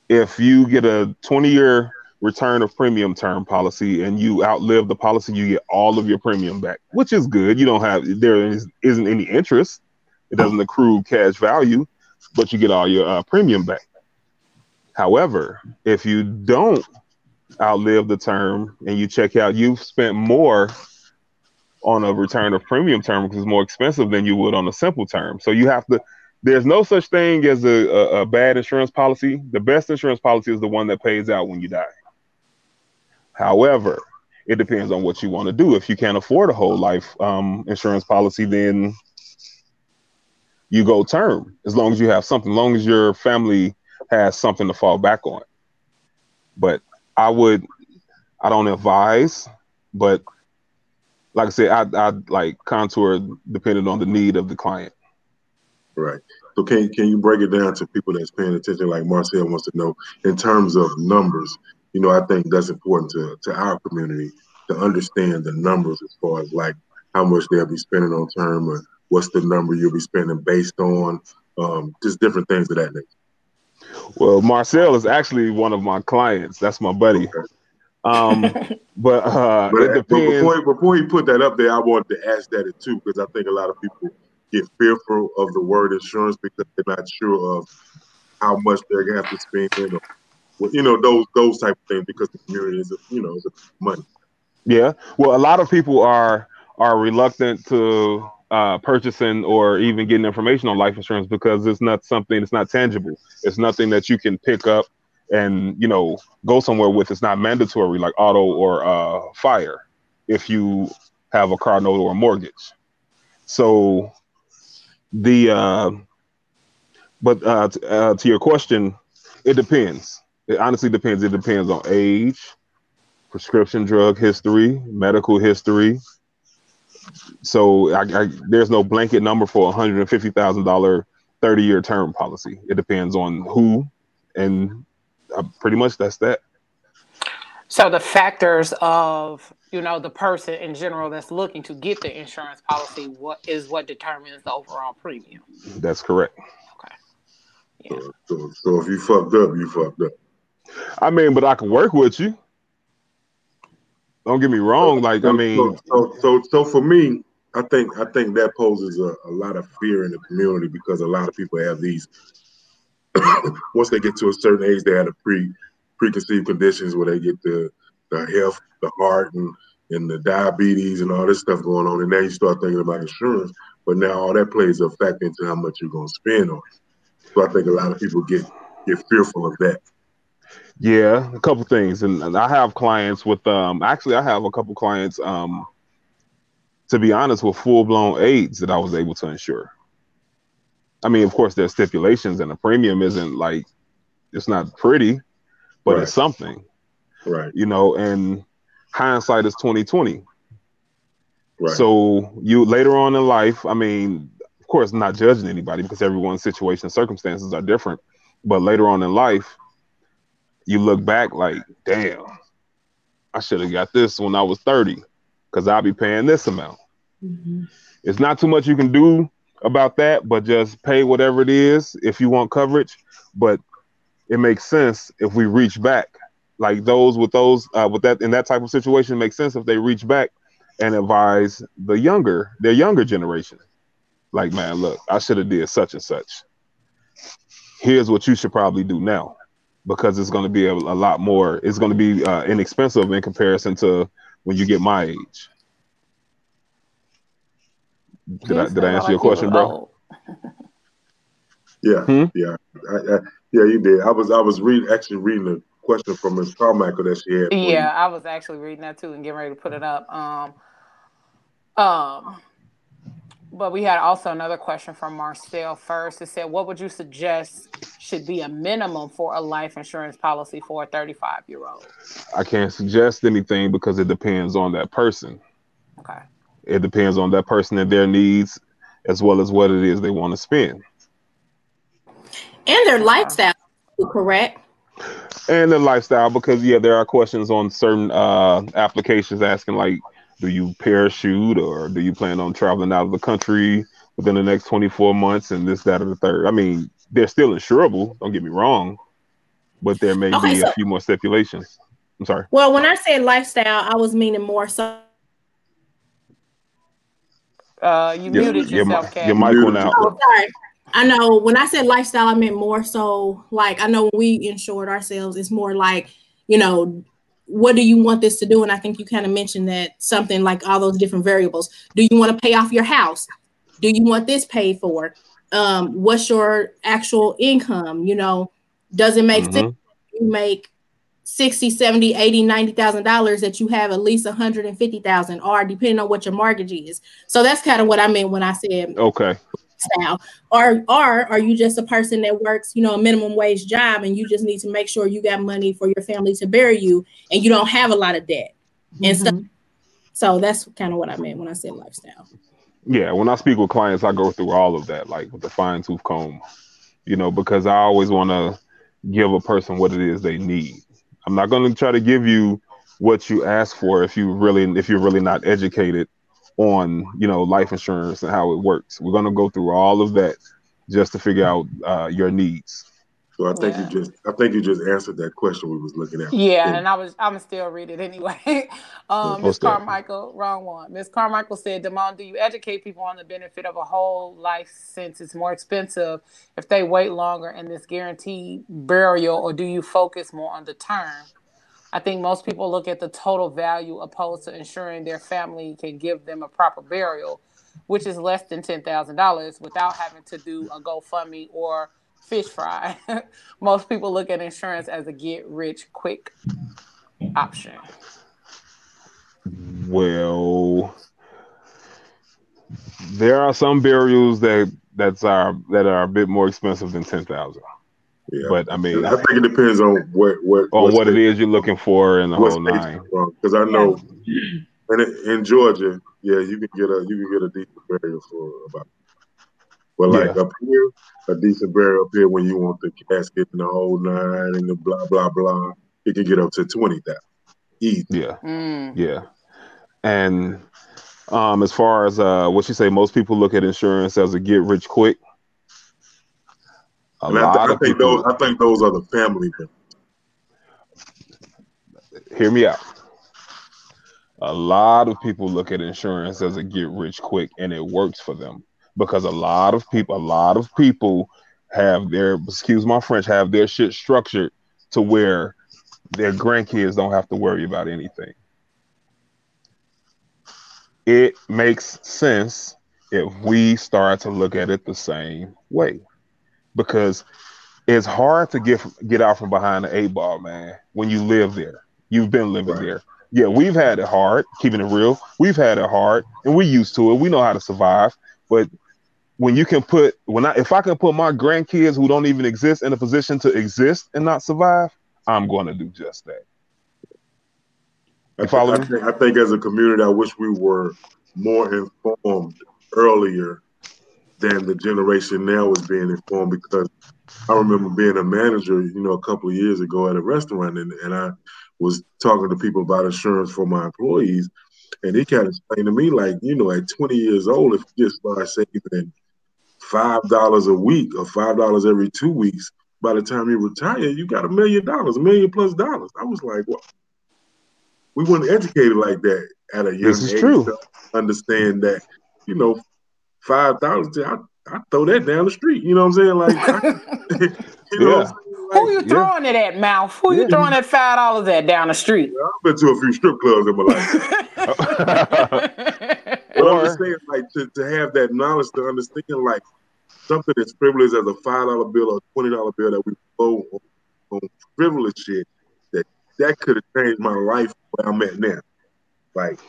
if you get a 20 year return of premium term policy and you outlive the policy, you get all of your premium back, which is good. You don't have, there is, isn't any interest, it doesn't accrue cash value, but you get all your uh, premium back. However, if you don't outlive the term and you check out, you've spent more on a return of premium term because it's more expensive than you would on a simple term. So you have to. There's no such thing as a, a, a bad insurance policy. The best insurance policy is the one that pays out when you die. However, it depends on what you want to do. If you can't afford a whole life um, insurance policy, then you go term. As long as you have something, as long as your family has something to fall back on. But I would, I don't advise, but like I said, I I like contour depending on the need of the client. Right. So can can you break it down to people that's paying attention, like Marcel wants to know, in terms of numbers? You know, I think that's important to, to our community to understand the numbers as far as like how much they'll be spending on term or what's the number you'll be spending based on um, just different things of that nature. Well, Marcel is actually one of my clients. That's my buddy. Okay. Um, but uh, but, it depends. Before, before he put that up there, I wanted to ask that too because I think a lot of people get fearful of the word insurance because they're not sure of how much they're gonna have to spend or you know those those type of things because the community is you know is money. Yeah, well, a lot of people are are reluctant to uh, purchasing or even getting information on life insurance because it's not something it's not tangible. It's nothing that you can pick up and you know go somewhere with. It's not mandatory like auto or uh, fire if you have a car note or a mortgage. So the uh, but uh, t- uh, to your question, it depends. It honestly depends. It depends on age, prescription drug history, medical history, so I, I, there's no blanket number for a hundred and fifty thousand dollar thirty year term policy. It depends on who, and uh, pretty much that's that. So the factors of you know the person in general that's looking to get the insurance policy what is what determines the overall premium. That's correct. Okay. Yeah. So, so, so if you fucked up, you fucked up. I mean, but I can work with you. Don't get me wrong. Like I mean, so so so for me, I think I think that poses a, a lot of fear in the community because a lot of people have these. once they get to a certain age, they have a pre preconceived conditions where they get the the health, the heart, and and the diabetes and all this stuff going on, and now you start thinking about insurance. But now all that plays a factor into how much you're going to spend on. It. So I think a lot of people get get fearful of that. Yeah, a couple things, and, and, I have clients with um. Actually, I have a couple clients um. To be honest, with full blown AIDS that I was able to insure. I mean, of course, there's stipulations, and the premium isn't like it's not pretty, but right. it's something. Right. You know, and hindsight is twenty twenty. Right. So you later on in life, I mean, of course, not judging anybody because everyone's situation and circumstances are different. But later on in life, you look back like, damn, I should have got this when I was 30 because I'll be paying this amount. Mm-hmm. It's not too much you can do about that, but just pay whatever it is if you want coverage. But it makes sense if we reach back. Like those with those uh, with that in that type of situation makes sense if they reach back and advise the younger, their younger generation. Like, man, look, I should have did such and such. Here's what you should probably do now because it's going to be a, a, lot more. It's going to be uh, inexpensive in comparison to when you get my age. Did I did I answer like your question, bro? yeah, hmm? yeah, I, I, yeah. You did. I was I was reading actually reading the question from Ms. Carmichael that she had. Yeah, I was actually reading that too and getting ready to put it up. Um, um, but we had also another question from Marcel first. It said, What would you suggest should be a minimum for a life insurance policy for a 35 year old? I can't suggest anything because it depends on that person. Okay. It depends on that person and their needs as well as what it is they want to spend. And their lifestyle, correct? And their lifestyle, because yeah, there are questions on certain uh, applications asking like, do you parachute or do you plan on traveling out of the country within the next 24 months and this, that, or the third? I mean, they're still insurable, don't get me wrong, but there may okay, be so, a few more stipulations. I'm sorry. Well, when I said lifestyle, I was meaning more so. Uh, you your, muted yourself, your, your mic went out. Oh, sorry. I know when I said lifestyle, I meant more so like I know when we insured ourselves, it's more like, you know, what do you want this to do? And I think you kind of mentioned that something like all those different variables. Do you want to pay off your house? Do you want this paid for? Um, what's your actual income? You know, does it make mm-hmm. sense? You make 60, 70, 80, 90,000 dollars that you have at least 150,000 or depending on what your mortgage is. So that's kind of what I meant when I said okay style. Or or are you just a person that works, you know, a minimum wage job and you just need to make sure you got money for your family to bury you and you don't have a lot of debt mm-hmm. and stuff. So that's kind of what I meant when I said lifestyle. Yeah, when I speak with clients, I go through all of that, like with the fine tooth comb, you know, because I always want to give a person what it is they need. I'm not going to try to give you what you ask for if you really if you're really not educated on you know life insurance and how it works. We're going to go through all of that just to figure out uh, your needs. So I think yeah. you just I think you just answered that question we was looking at. Yeah, and I was I'm still read it anyway. um Miss Carmichael, wrong one. Miss Carmichael said, Damone, do you educate people on the benefit of a whole life since it's more expensive if they wait longer in this guaranteed burial, or do you focus more on the term? I think most people look at the total value opposed to ensuring their family can give them a proper burial, which is less than ten thousand dollars without having to do a GoFundMe or fish fry. Most people look at insurance as a get rich quick option. Well, there are some burials that that's are that are a bit more expensive than ten thousand. Yeah. But I mean, I think it depends on what what on what it is you're looking for in the whole nine. Because I know, yeah. in, in Georgia, yeah, you can get a you can get a decent burial for about but like yeah. up here, a decent burial up here when you want the casket and the whole nine and the blah blah blah, it can get up to twenty thousand. Easy. Yeah. Mm. Yeah. And um, as far as uh, what you say, most people look at insurance as a get rich quick. A lot I, th- I think people, those I think those are the family Hear me out. A lot of people look at insurance as a get rich quick and it works for them because a lot of people, a lot of people have their, excuse my French, have their shit structured to where their grandkids don't have to worry about anything. It makes sense if we start to look at it the same way because it's hard to get get out from behind the eight ball, man. When you live there, you've been living right. there. Yeah, we've had it hard, keeping it real. We've had it hard, and we're used to it. We know how to survive. But when you can put when I if I can put my grandkids who don't even exist in a position to exist and not survive, I'm going to do just that. You I, follow I, think, I think as a community, I wish we were more informed earlier than the generation now is being informed because I remember being a manager, you know, a couple of years ago at a restaurant and, and I was talking to people about insurance for my employees. And he kind of explained to me, like, you know, at 20 years old, if you just start saving five dollars a week or five dollars every two weeks, by the time you retire, you got a million dollars, a million plus dollars. I was like, well, we weren't educated like that at a young this is age. True. understand that, you know, five thousand, I, I throw that down the street. You know what I'm saying? Like, I, you know yeah. Who you throwing yeah. it at, mouth? Who you throwing that five dollars at down the street? Yeah, I've been to a few strip clubs in my life. but I'm just saying, like, to, to have that knowledge to understand, like, something as frivolous as a five dollar bill or twenty dollar bill that we blow on, on frivolous shit, that that could have changed my life where I'm at now. Like,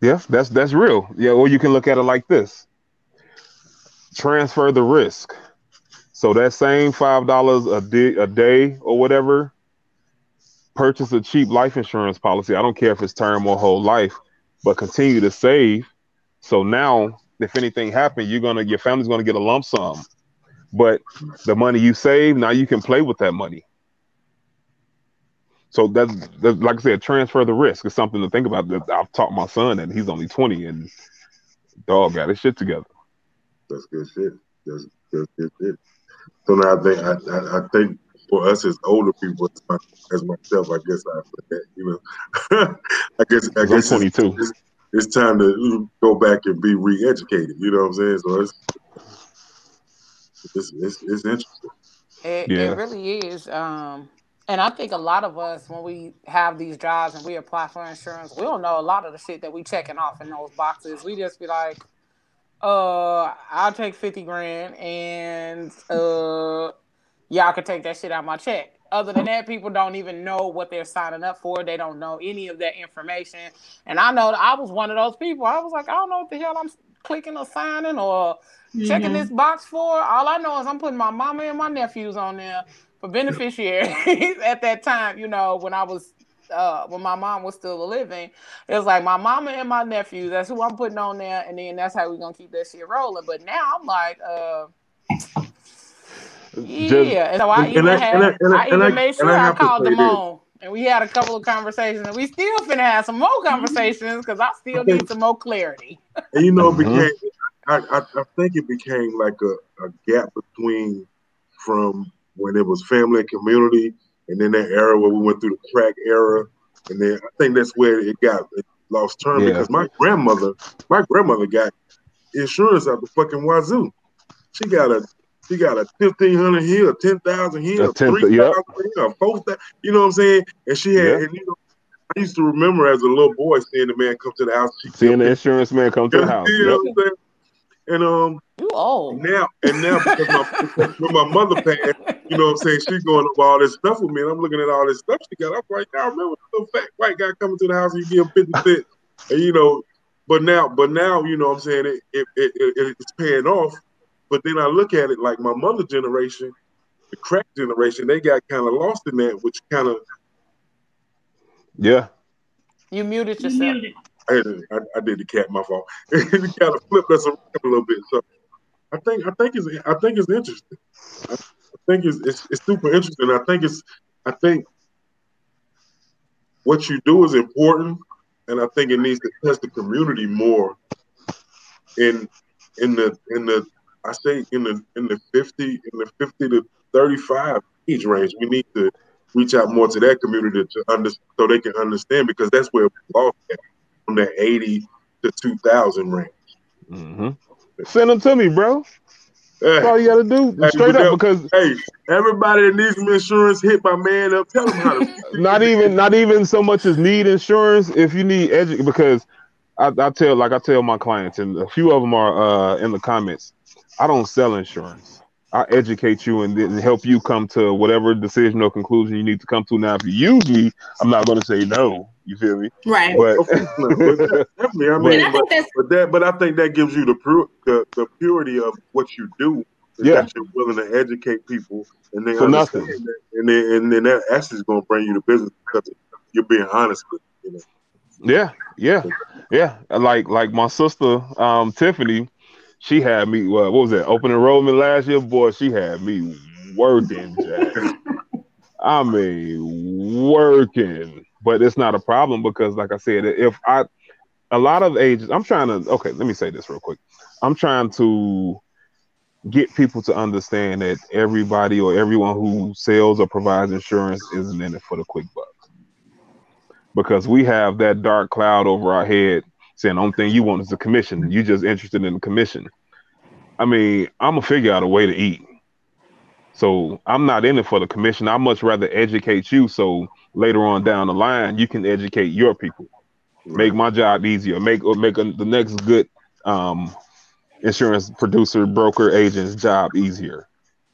yeah, that's that's real. Yeah, or you can look at it like this: transfer the risk. So that same five dollars a day, a day or whatever, purchase a cheap life insurance policy. I don't care if it's term or whole life, but continue to save. So now if anything happened, you're gonna your family's gonna get a lump sum. But the money you save, now you can play with that money. So that's, that's like I said, transfer the risk is something to think about. I've taught my son, and he's only 20, and dog got his shit together. That's good shit. That's, that's good shit. So now I think I, I, I think for us as older people, as myself, I guess I put that, you know, I guess I guess I'm 22. It's, it's time to go back and be re-educated. You know what I'm saying? So it's it's it's, it's interesting. It, yeah. it really is. Um, And I think a lot of us, when we have these jobs and we apply for insurance, we don't know a lot of the shit that we checking off in those boxes. We just be like, uh, I'll take 50 grand and uh y'all can take that shit out my check. Other than that, people don't even know what they're signing up for. They don't know any of that information. And I know I was one of those people. I was like, I don't know what the hell I'm clicking or signing or mm-hmm. checking this box for. All I know is I'm putting my mama and my nephews on there for beneficiaries at that time, you know, when I was uh when my mom was still living, it was like my mama and my nephews, that's who I'm putting on there, and then that's how we're gonna keep that shit rolling. But now I'm like, uh yeah, and so I even had, and I, and I, I even made sure I, called them on, and we had a couple of conversations, and we still finna have some more conversations because I still need some more clarity. and you know, it mm-hmm. became, I, I, I think it became like a, a gap between from when it was family and community, and then that era where we went through the crack era, and then I think that's where it got it lost term yeah. because my grandmother, my grandmother got insurance out the fucking wazoo. She got a she got a fifteen hundred here, a ten thousand here, a three thousand yep. here, four thousand. You know what I'm saying? And she had, yep. and you know, I used to remember as a little boy seeing the man come to the house. Seeing the insurance man come to the house. You know yep. And um, you old now, and now because my when my mother passed, you know what I'm saying, she's going over all this stuff with me, and I'm looking at all this stuff she got. I'm like, I remember the little fat white guy coming to the house and you give him 50 cents, and you know, but now, but now, you know what I'm saying, it, it, it, it it's paying off. But then I look at it like my mother generation, the crack generation, they got kind of lost in that, which kind of yeah. You muted yourself. You muted. I, I, I, did the cat my fault. it kind of flipped us around a little bit. So I think I think it's I think it's interesting. I, think it's, it's, it's super interesting. I think it's I think what you do is important, and I think it needs to touch the community more. In in the in the I say in the in the fifty in the fifty to thirty five age range, we need to reach out more to that community to under so they can understand because that's where we lost at from that 80 to 2000 range. Mm-hmm. Send them to me, bro. That's all you got to do. Hey, straight up, because hey, everybody that needs some insurance, hit my man up. Tell them how to. not even, not even so much as need insurance. If you need edu- because I, I, tell, like I tell my clients, and a few of them are uh, in the comments. I don't sell insurance. I educate you and then help you come to whatever decision or conclusion you need to come to. Now, if you use me, I'm not going to say no. You feel me? Right. But, definitely, I mean, but, I but, that, but I think that gives you the, pure, the, the purity of what you do. Yeah. That you're willing to educate people, and they For nothing. That, and then and then that actually is going to bring you to business because you're being honest with you know. Yeah, yeah, yeah. Like like my sister, um, Tiffany she had me. Uh, what was that? Open enrollment last year, boy. She had me working, Jack. I mean, working. But it's not a problem because, like I said, if I, a lot of ages, I'm trying to. Okay, let me say this real quick. I'm trying to get people to understand that everybody or everyone who sells or provides insurance isn't in it for the quick bucks. Because we have that dark cloud over our head saying the only thing you want is a commission. You just interested in the commission. I mean, I'm gonna figure out a way to eat. So I'm not in it for the commission. I much rather educate you so later on down the line you can educate your people. Make my job easier. Make or make a, the next good um, insurance producer, broker, agent's job easier.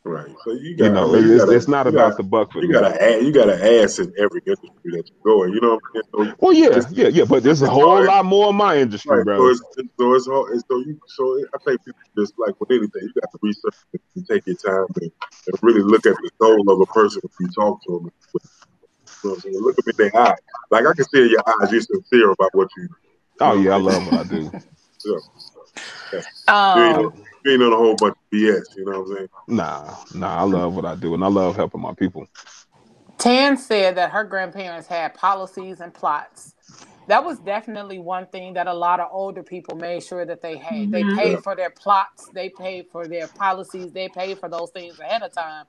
Right. So you got you know, it's, gotta, it's not about gotta, the buck. For you got to you got to ass in every industry that you go in. You know. What I'm well, yeah, yeah, yeah, but there's a whole hard. lot more in my industry, right. bro. So it's, so it's hard. So you so I think people just like with anything, you got to research and take your time and, and really look at the soul of a person when you talk to them. You know what Look at me in their eyes. Like I can see in your eyes you're sincere about what you. Oh yeah, I love what I do. yeah. yeah. Um, ain't on a whole bunch of BS. You know what I'm saying? Nah, nah. I love what I do, and I love helping my people. Tan said that her grandparents had policies and plots. That was definitely one thing that a lot of older people made sure that they had. Mm-hmm. They paid for their plots, they paid for their policies, they paid for those things ahead of time.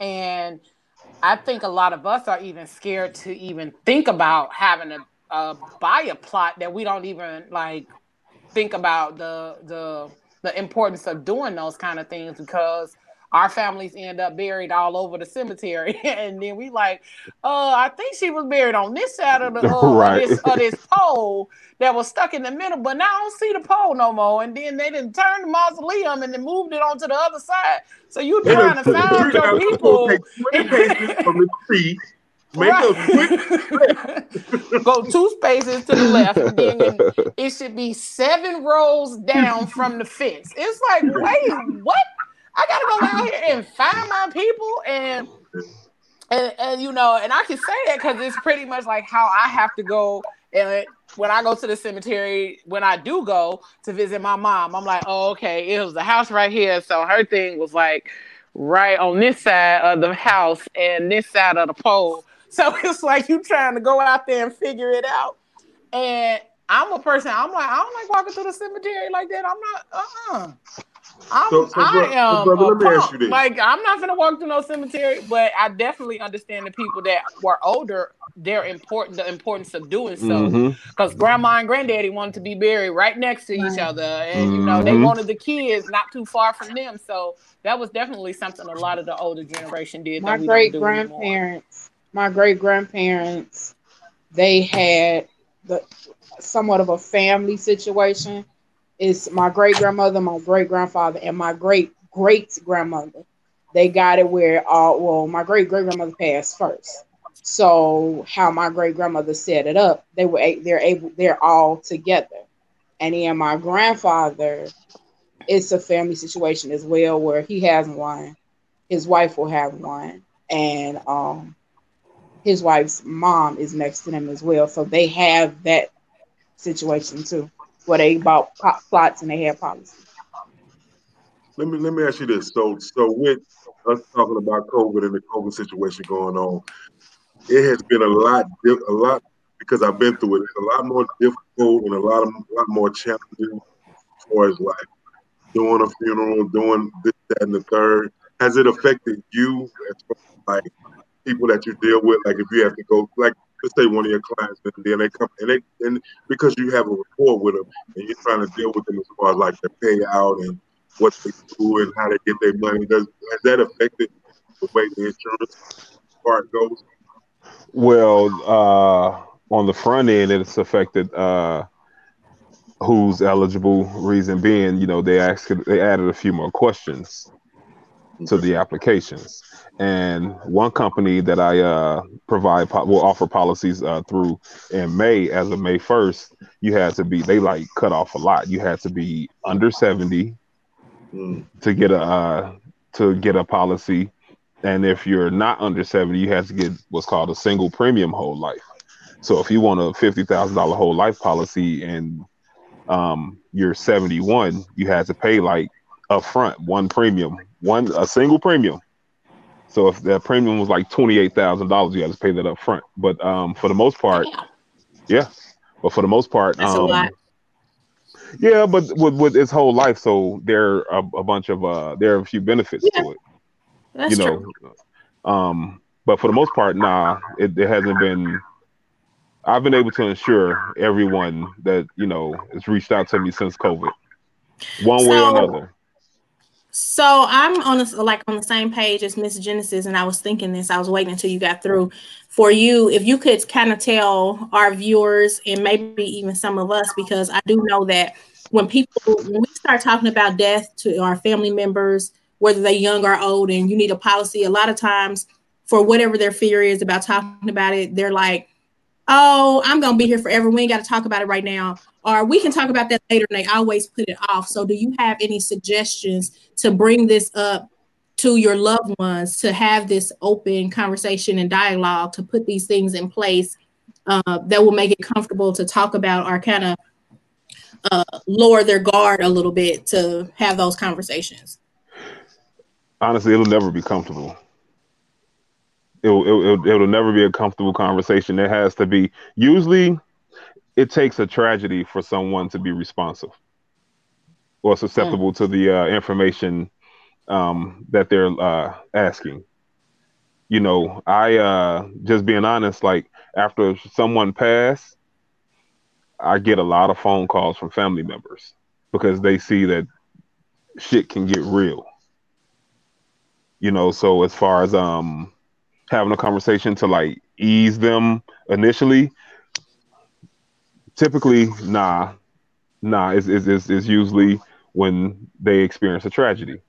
And I think a lot of us are even scared to even think about having to uh, buy a plot that we don't even like think about the the the importance of doing those kind of things because our families end up buried all over the cemetery, and then we like, uh, I think she was buried on this side of the uh, Right. of this, of this pole that was stuck in the middle, but now I don't see the pole no more. And then they didn't turn the mausoleum and then moved it onto the other side. So you They trying to find your people. take 20 paces from the tree, make a quick Right. Go two spaces to the left, and then it should be seven rows down from the fence. It's like, wait, what? I gotta go out here and find my people, and and, and you know, and I can say that because it's pretty much like how I have to go. And when I go to the cemetery, when I do go to visit my mom, I'm like, oh, okay, it was the house right here. So her thing was like right on this side of the house and this side of the pole. So it's like you trying to go out there and figure it out. And I'm a person, I'm like, I don't like walking through the cemetery like that. I'm not, uh-uh. I'm, So- so, I bro- so, am brother, let me ask you this. Like I'm not gonna walk through no cemetery, but I definitely understand the people that were older. They're important. The importance of doing so because grandma and granddaddy wanted to be buried right next to each other, and you know they Mhm. wanted the kids not too far from them. So that was definitely something a lot of the older generation did. my that we don't great grandparents, my great grandparents, they had the somewhat of a family situation. It's my great grandmother, my great grandfather, and my great great grandmother. They got it where all well, my great great grandmother passed first. So how my great grandmother set it up, they were they're able they're all together. And then my grandfather, it's a family situation as well where he has one, his wife will have one, and um his wife's mom is next to them as well. So they have that situation too, where they bought po- plots and they have policies. Let me let me ask you this. So so with us talking about COVID and the COVID situation going on, it has been a lot a lot because I've been through it. It's a lot more difficult and a lot of a lot more challenging as far as like doing a funeral, doing this, that, and the third. Has it affected you as far as like people that you deal with? Like if you have to go like let's say one of your clients and then they come and they and because you have a rapport with them and you're trying to deal with them as far as like their payout and what they do and how they get their money. Does has that affected the way the insurance part goes? Well, uh, on the front end, it's affected uh, who's eligible. Reason being, you know, they asked, they added a few more questions to the applications. And one company that I uh, provide po- will offer policies uh, through in May, as of May first, you had to be they like cut off a lot. You had to be under seventy Mm. to get a uh, to get a policy, and if you're not under seventy, you have to get what's called a single premium whole life. So if you want a fifty thousand dollar whole life policy and um, you're seventy one, you had to pay like upfront one premium, one a single premium. So if that premium was like twenty eight thousand dollars, you had to pay that up front. But um, for the most part, Damn. yeah. But for the most part, That's a um, lot. yeah, but with with its whole life, so there are a, a bunch of uh, there are a few benefits Yeah. to it, That's you true. know. Um, but for the most part, nah, it, it hasn't been. I've been able to insure everyone that you know has reached out to me since COVID, one way or another. So I'm on this like on the same page as Miss Genesis, and I was thinking this. I was waiting until you got through. For you, if you could kind of tell our viewers and maybe even some of us, because I do know that when people when we start talking about death to our family members, whether they're young or old, and you need a policy, a lot of times for whatever their fear is about talking about it, they're like, "Oh, I'm gonna be here forever. We ain't got to talk about it right now." Or we can talk about that later, and they always put it off. So, do you have any suggestions to bring this up to your loved ones to have this open conversation and dialogue to put these things in place uh, that will make it comfortable to talk about or kind of uh, lower their guard a little bit to have those conversations. Honestly, it'll never be comfortable. It'll, it'll it'll never be a comfortable conversation. It has to be. Usually, it takes a tragedy for someone to be responsive or susceptible to the uh, information um, that they're uh, asking. You know, I uh, just being honest. Like after someone passed, I get a lot of phone calls from family members because they see that shit can get real. You know, so as far as um having a conversation to like ease them initially, typically, nah, nah, it's, it's, it's, usually when they experience a tragedy.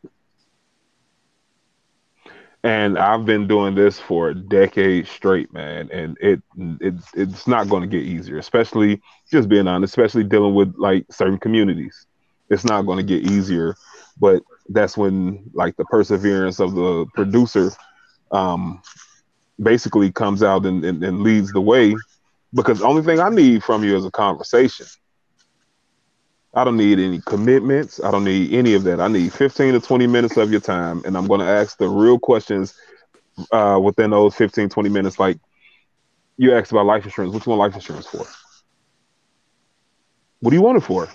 And I've been doing this for a decade straight, man, and it it's it's not going to get easier. Especially just being honest, especially dealing with like certain communities, it's not going to get easier. But that's when like the perseverance of the producer um, basically comes out and, and, and leads the way. Because the only thing I need from you is a conversation. I don't need any commitments. I don't need any of that. I need 15 to 20 minutes of your time. And I'm going to ask the real questions uh, within those 15, 20 minutes. Like you asked about life insurance. What you want life insurance for? What do you want it for?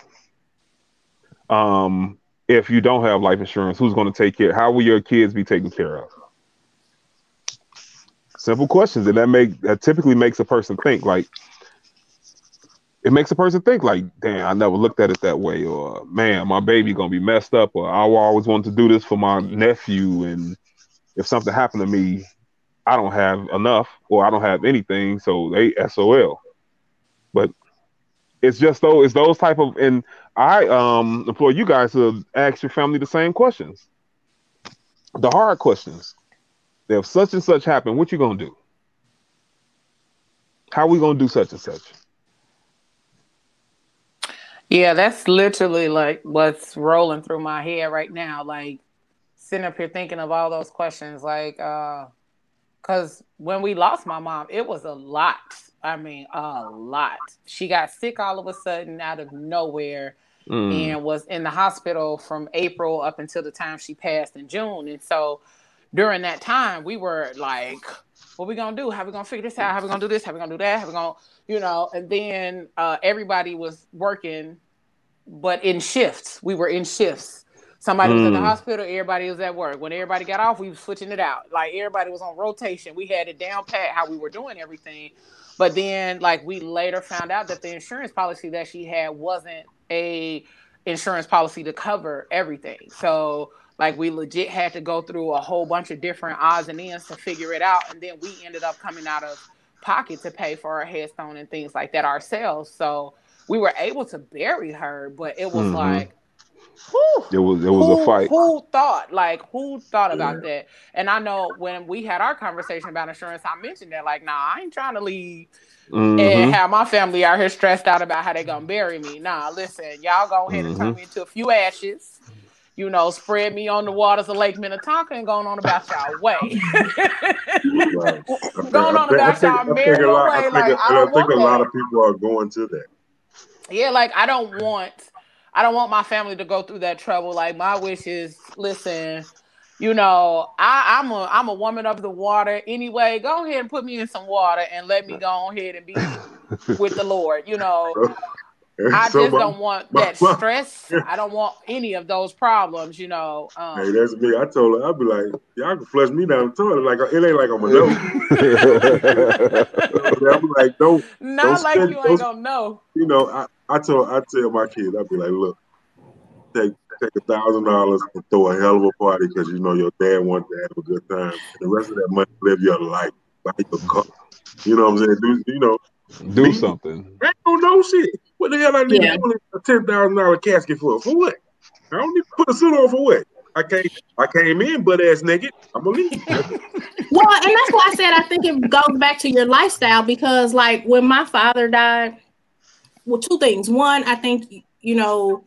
Um, if you don't have life insurance, who's going to take care? How will your kids be taken care of? Simple questions, and that make that typically makes a person think like, it makes a person think like, damn, I never looked at it that way, or man, my baby gonna be messed up, or I always wanted to do this for my nephew, and if something happened to me, I don't have enough, or I don't have anything, so they SOL. But it's just though it's those type of, and I um employ you guys to ask your family the same questions, the hard questions. If such and such happen, what you gonna do? How we gonna do such and such? Yeah, that's literally like what's rolling through my head right now. Like sitting up here thinking of all those questions. Like, uh, cause when we lost my mom, it was a lot. I mean, a lot. She got sick all of a sudden out of nowhere mm. and was in the hospital from April up until the time she passed in June. And so during that time, we were like, what we gonna do? How we gonna figure this out? How we gonna do this? How we gonna do that? How we gonna you know, and then uh, everybody was working, but in shifts. We were in shifts. Somebody mm. was in the hospital, everybody was at work. When everybody got off, we were switching it out. Like everybody was on rotation. We had it down pat how we were doing everything. But then, like we later found out that the insurance policy that she had wasn't a insurance policy to cover everything. So like we legit had to go through a whole bunch of different odds and ends to figure it out. And then we ended up coming out of pocket to pay for our headstone and things like that ourselves. So we were able to bury her, but it was mm-hmm. like Whew, it was it was who, a fight. Who thought like who thought about yeah. that? And I know when we had our conversation about insurance, I mentioned that like, nah, I ain't trying to leave mm-hmm. and have my family out here stressed out about how they gonna bury me. Nah, listen, y'all go ahead mm-hmm. and turn mm-hmm. me into a few ashes you know, spread me on the waters of Lake Minnetonka and going on about y'all way. right. going on about y'all merry way. I like, I, I think a lot of people are going to that. Yeah, like I don't want I don't want my family to go through that trouble. Like my wish is listen, you know, I, I'm a I'm a woman of the water anyway. Go ahead and put me in some water and let me go ahead and be with the Lord. You know, I so just my, don't want my, that my, stress. I don't want any of those problems, you know. Um, hey, that's me. I told her, I'd be like, y'all can flush me down the toilet. Like it ain't like I'm a no. I'm like, don't. Not don't like spend, you ain't gonna know. You know, I, I told I tell my kids, I'd be like, look, take take a thousand dollars and throw a hell of a party because you know your dad wants to have a good time. And the rest of that money, live your life, buy your car. You know what I'm saying? Do, you know, do me, something. I don't know shit. What the hell I need yeah. a ten thousand dollar casket for? For what? I don't need to put a suit on for what? I came I came in butt ass naked. I'm gonna leave. well, and that's why I said I think it goes back to your lifestyle because like when my father died, well, two things. One, I think you know,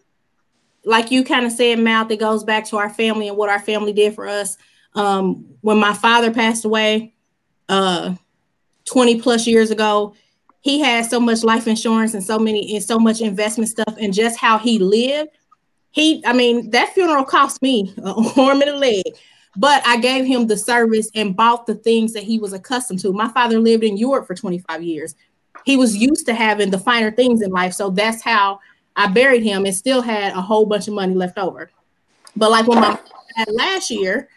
like you kind of said, mouth, it goes back to our family and what our family did for us. Um, when my father passed away, uh 20 plus years ago, he had so much life insurance and so many and so much investment stuff and just how he lived. He i mean that funeral cost me a arm and a leg but i gave him the service and bought the things that he was accustomed to. My father lived in europe for 25 years. He was used to having the finer things in life so that's how i buried him and still had a whole bunch of money left over. But like when my last year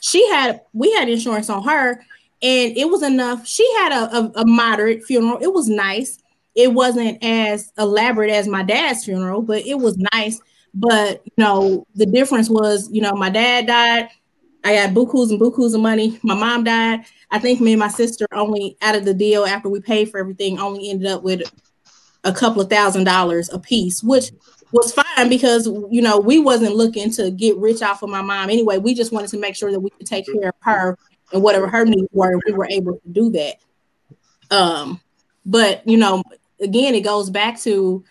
she had we had insurance on her and it was enough. She had a, a, a, moderate funeral. It was nice. It wasn't as elaborate as my dad's funeral, but it was nice. But you know, the difference was, you know, my dad died. I got bukus and bukus of money. My mom died. I think me and my sister only out of the deal after we paid for everything only ended up with a couple of thousand dollars a piece, which was fine because you know we wasn't looking to get rich off of my mom anyway. We just wanted to make sure that we could take care of her and whatever her needs were, we were able to do that. Um, but you know, again, it goes back to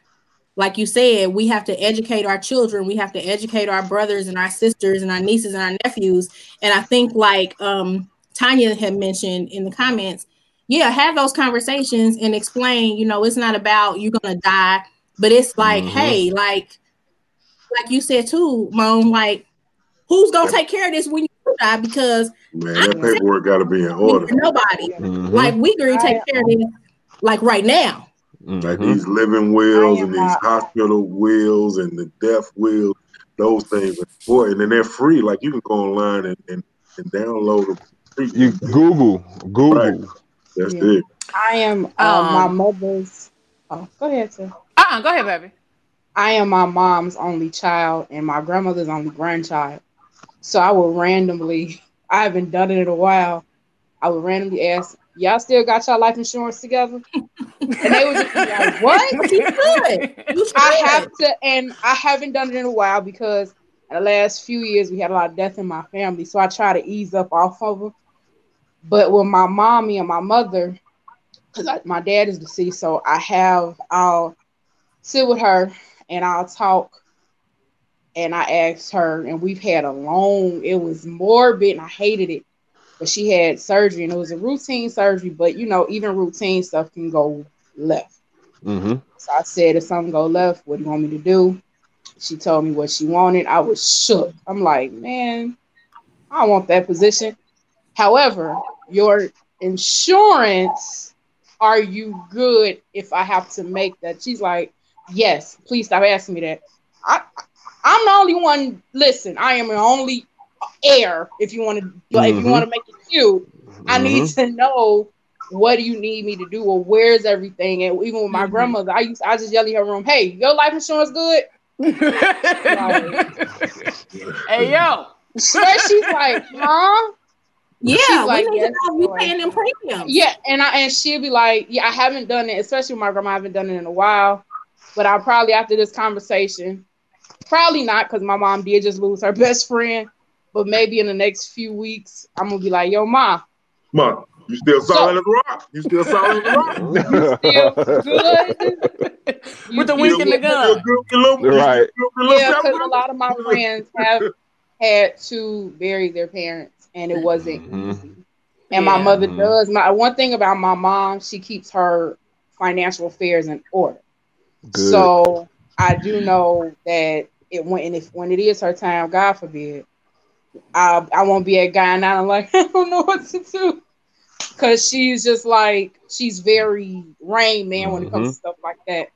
like you said, we have to educate our children, we have to educate our brothers and our sisters and our nieces and our nephews. And I think like um Tanya had mentioned in the comments, yeah, have those conversations and explain, you know, it's not about you're gonna die, but it's like, mm-hmm. hey, like like you said too, mom, like who's gonna take care of this when you die? Because man, that paperwork gotta be in order. Nobody. Mm-hmm. Like we gonna take care of this like right now. Mm-hmm. Like these living wills and these hospital wills and the death wills, those things are important and they're free. Like you can go online and, and, and download them. You Google, Google. Right. That's yeah. it. I am uh, um, my mother's. Oh, go ahead, sir. Uh uh go ahead, baby. I am my mom's only child and my grandmother's only grandchild. So I would randomly, I haven't done it in a while. I would randomly ask, y'all still got y'all life insurance together? and they would just be like, what? You should. You should. I have to, and I haven't done it in a while because in the last few years we had a lot of death in my family. So I try to ease up off of them. But with my mommy and my mother, because my dad is deceased, so I have, I'll sit with her and I'll talk and I asked her, and we've had a long, it was morbid and I hated it but she had surgery and it was a routine surgery. But you know, even routine stuff can go left. Mm-hmm. So I said, if something go left, what do you want me to do? She told me what she wanted. I was shook. I'm like, man, I want that position. However, your insurance, are you good if I have to make that? She's like, yes, please stop asking me that. I, I'm the only one. Listen, I am the only heir. if you want to mm-hmm. if you want to make it cute mm-hmm. i need mm-hmm. to know what do you need me to do or where's everything and even with my mm-hmm. grandmother i used i just yell in her room hey your life insurance good hey yo so she's like huh yeah, she's like, yes, we paying them premiums. Yeah, and I and she'll be like, yeah, I haven't done it, especially with my grandma. I haven't done it in a while, but I'll probably after this conversation, probably not because my mom did just lose her best friend. But maybe in the next few weeks, I'm gonna be like, "Yo, ma, ma, you still solid so, as rock? You still solid as rock? you still good? With the wink in the gun, right? Yeah, because a lot of my friends have had to bury their parents, and it wasn't mm-hmm. easy. And yeah. my mother does. My one thing about my mom, she keeps her financial affairs in order. Good. So I do know that it when and if when it is her time, God forbid, I I won't be a guy and I'm like I don't know what to do because she's just like she's very rain man mm-hmm. when it comes to mm-hmm. stuff like that.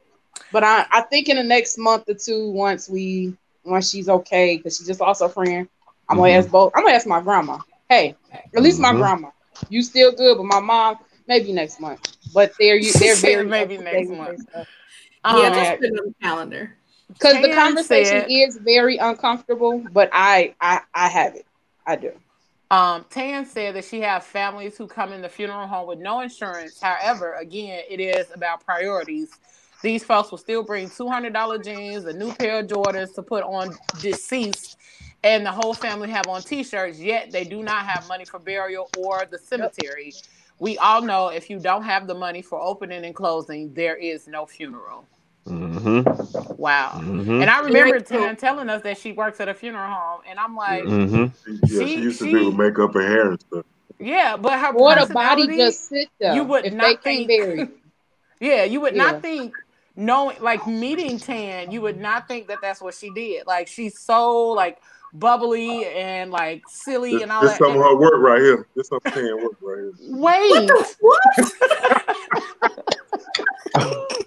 But I I think in the next month or two, once we once she's okay, because she just lost a friend, I'm gonna mm-hmm. ask both. I'm gonna ask my grandma. Hey, at least my mm-hmm. grandma, you still good, but my mom maybe next month. But they're you they're very maybe next month. yeah, just put it on the calendar because the conversation said, is very uncomfortable but i i i have it. I do. Um tan said that she have families who come in the funeral home with no insurance. However again it is about priorities. These folks will still bring $200 jeans a new pair of jordans to put on deceased and the whole family have on t-shirts yet they do not have money for burial or the cemetery. We all know if you don't have the money for opening and closing there is no funeral Mm-hmm. Wow. Mm-hmm. And I remember Tan telling us that she works at a funeral home, and I'm like, mm-hmm. she, yeah, she, used to do makeup and hair and stuff. Yeah, but her what a body just sit there. You would not think. yeah, you would yeah. not think knowing like meeting Tan, you would not think that that's what she did. Like she's so like bubbly and like silly this, and all this that. This some of her work right here. This some Tan work right here. Wait. What?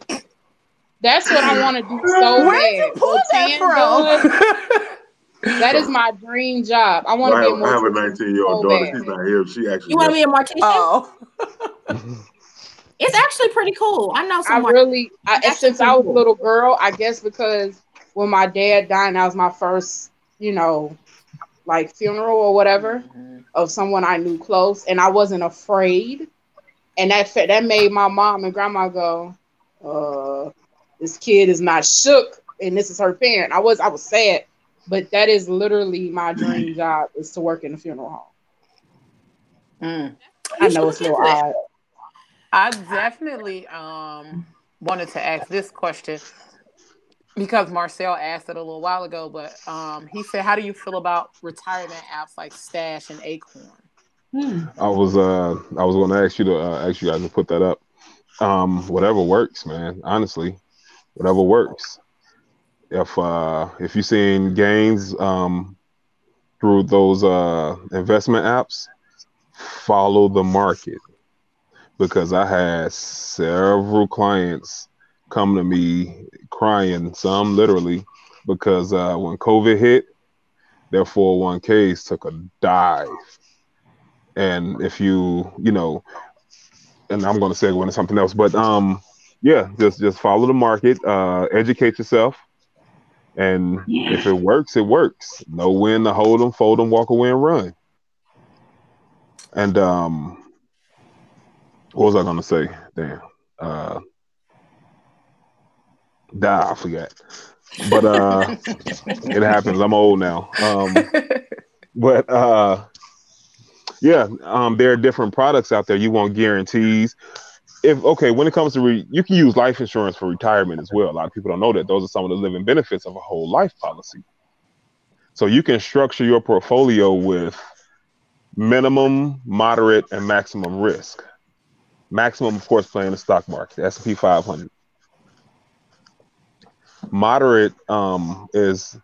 That's what I want to do so Where bad. You pull that from? that is my dream job. I want to well, be a I have a 19 year old so daughter. Bad. She's not here. She actually. You want to be a mortician? Oh. it's actually pretty cool. I know some. I really, I, since I was a little girl, I guess because when my dad died, that was my first, you know, like funeral or whatever Mhm. of someone I knew close, and I wasn't afraid, and that that made my mom and grandma go, uh, "This kid is not shook, and this is her parent." I was I was sad, but that is literally my dream job is to work in a funeral home. Mm. I know it's a little odd. I definitely um wanted to ask this question because Marcel asked it a little while ago, but um he said, "How do you feel about retirement apps like Stash and Acorn?" Hmm. I was uh I was going to ask you to uh, ask you guys to put that up. Um, whatever works, man. Honestly, whatever works. If uh if you're seeing gains um through those uh investment apps, follow the market because I had several clients come to me crying, some literally, because uh, when COVID hit, their 401ks took a dive. And if you, you know, and I'm going to segue into something else, but um, yeah, just just follow the market, uh, educate yourself, and if it works, it works. Know when to hold them, fold them, walk away, and run. And um, what was I going to say? Damn. Uh, die, I forgot. But uh, it happens. I'm old now. Um, but uh, yeah, um, there are different products out there. You want guarantees. If okay, when it comes to re- you can use life insurance for retirement as well. A lot of people don't know that those are some of the living benefits of a whole life policy. So you can structure your portfolio with minimum, moderate, and maximum risk. Maximum, of course, playing the stock market, S and P 500. Moderate um, is,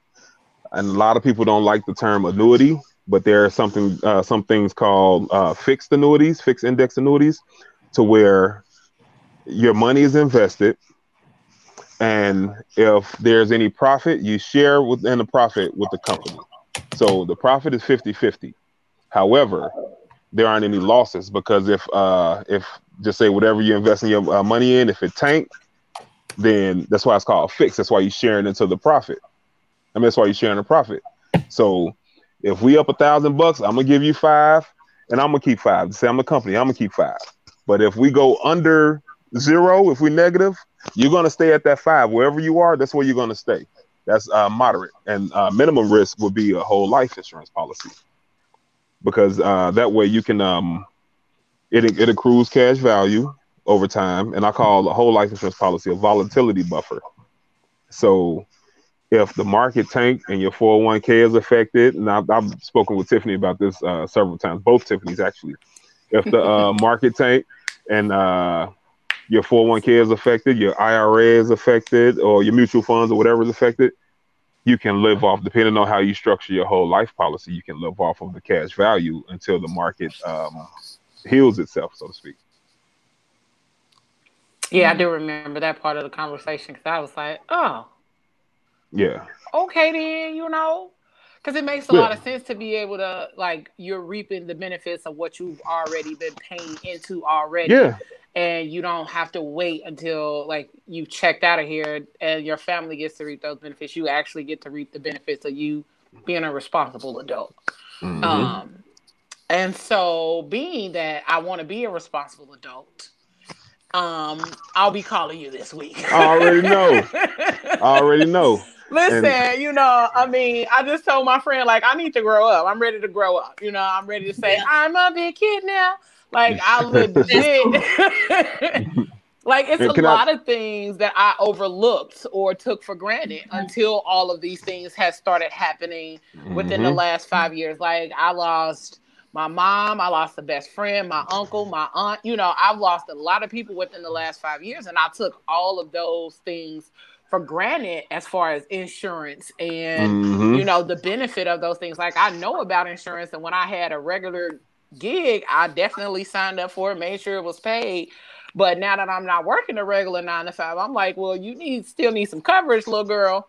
and a lot of people don't like the term annuity, but there are something, uh, some things called uh, fixed annuities, fixed index annuities, to where your money is invested, and if there's any profit, you share within the profit with the company. So the profit is 50-50. However, there aren't any losses because if uh, if just say whatever you're investing your uh, money in, if it tank, then that's why it's called fixed. That's why you're sharing into the profit. I mean, that's why you're sharing the profit. So if we up a thousand bucks, I'm gonna give you five, and I'm gonna keep five. Say I'm a company, I'm gonna keep five. But if we go under zero, if we're negative, you're gonna stay at that five. Wherever you are, that's where you're gonna stay. That's uh, moderate, and uh, minimum risk would be a whole life insurance policy because uh, that way you can um, it it accrues cash value over time, and I call a whole life insurance policy a volatility buffer. So if the market tank and your 401k is affected, and I've, I've spoken with Tiffany about this uh, several times, both Tiffany's actually. If the uh, market tank and uh, your 401k is affected, your IRA is affected, or your mutual funds or whatever is affected, you can live off, depending on how you structure your whole life policy, you can live off of the cash value until the market um, heals itself, so to speak. Yeah, I do remember that part of the conversation because I was like, "Oh, Yeah. okay then," you know, because it makes a Yeah. lot of sense to be able to like you're reaping the benefits of what you've already been paying into already. Yeah. and you don't have to wait until like you checked out of here and your family gets to reap those benefits. You actually get to reap the benefits of you being a responsible adult. Mhm. Um, and so, being that I want to be a responsible adult, um, I'll be calling you this week. I already know. I already know. Listen, you know, I mean, I just told my friend like I need to grow up. I'm ready to grow up. You know, I'm ready to say I'm a big kid now. Like I legit. like it's And a can I- lot of things that I overlooked or took for granted until all of these things had started happening within the Mhm. last five years. Like I lost my mom, I lost a best friend, my uncle, my aunt. You know, I've lost a lot of people within the last five years, and I took all of those things for granted as far as insurance and Mhm. you know the benefit of those things. Like I know about insurance, and when I had a regular gig, I definitely signed up for it, made sure it was paid. But now that I'm not working a regular nine to five, I'm like, well, you need still need some coverage, little girl.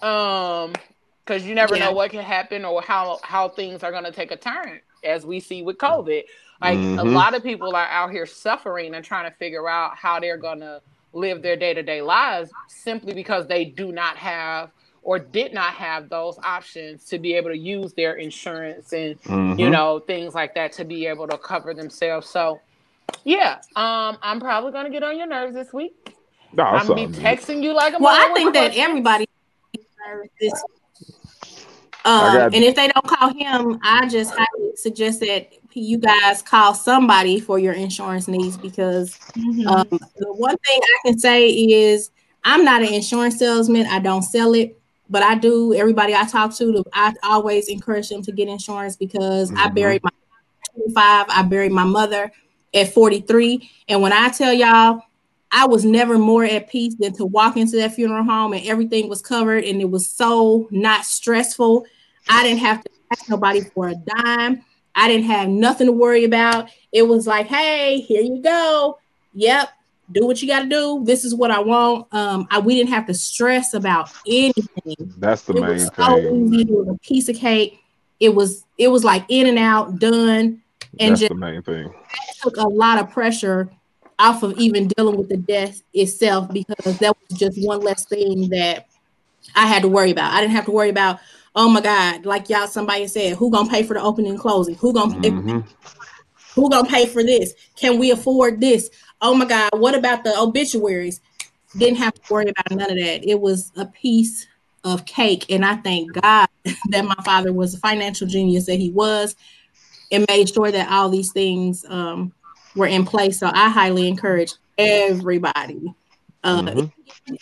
Um, because you never Yeah. know what can happen or how how things are gonna take a turn, as we see with COVID. Like a Mhm. lot of people are out here suffering and trying to figure out how they're gonna live their day to day lives simply because they do not have or did not have those options to be able to use their insurance and Mhm. you know things like that to be able to cover themselves. So yeah, um, I'm probably gonna get on your nerves this week. Nah, I'm gonna be texting you like a Well, I think that everybody this um, and if they don't call him, I just highly suggest that you guys call somebody for your insurance needs because Mhm. um, the one thing I can say is I'm not an insurance salesman. I don't sell it, but I do. Everybody I talk to, I always encourage them to get insurance because I Mhm. buried my 25. I buried my mother at 43, and when I tell y'all, I was never more at peace than to walk into that funeral home and everything was covered and it was so not stressful. I didn't have to ask nobody for a dime. I didn't have nothing to worry about. It was like, hey, here you go. Yep, do what you got to do. This is what I want. Um, I we didn't have to stress about anything. That's the it main was thing. easy. It was a piece of cake. It was it was like in and out, done, and That's just the main thing. took a lot of pressure off of even dealing with the death itself because that was just one less thing that I had to worry about. I didn't have to worry about, oh my God, like y'all somebody said, who gonna pay for the opening and closing? Who gonna pay, Mhm. who gonna pay for this? Can we afford this? Oh my God, what about the obituaries? Didn't have to worry about none of that. It was a piece of cake. And I thank God that my father was a financial genius that he was and made sure that all these things um, were in place. So I highly encourage everybody. Uh, Mhm.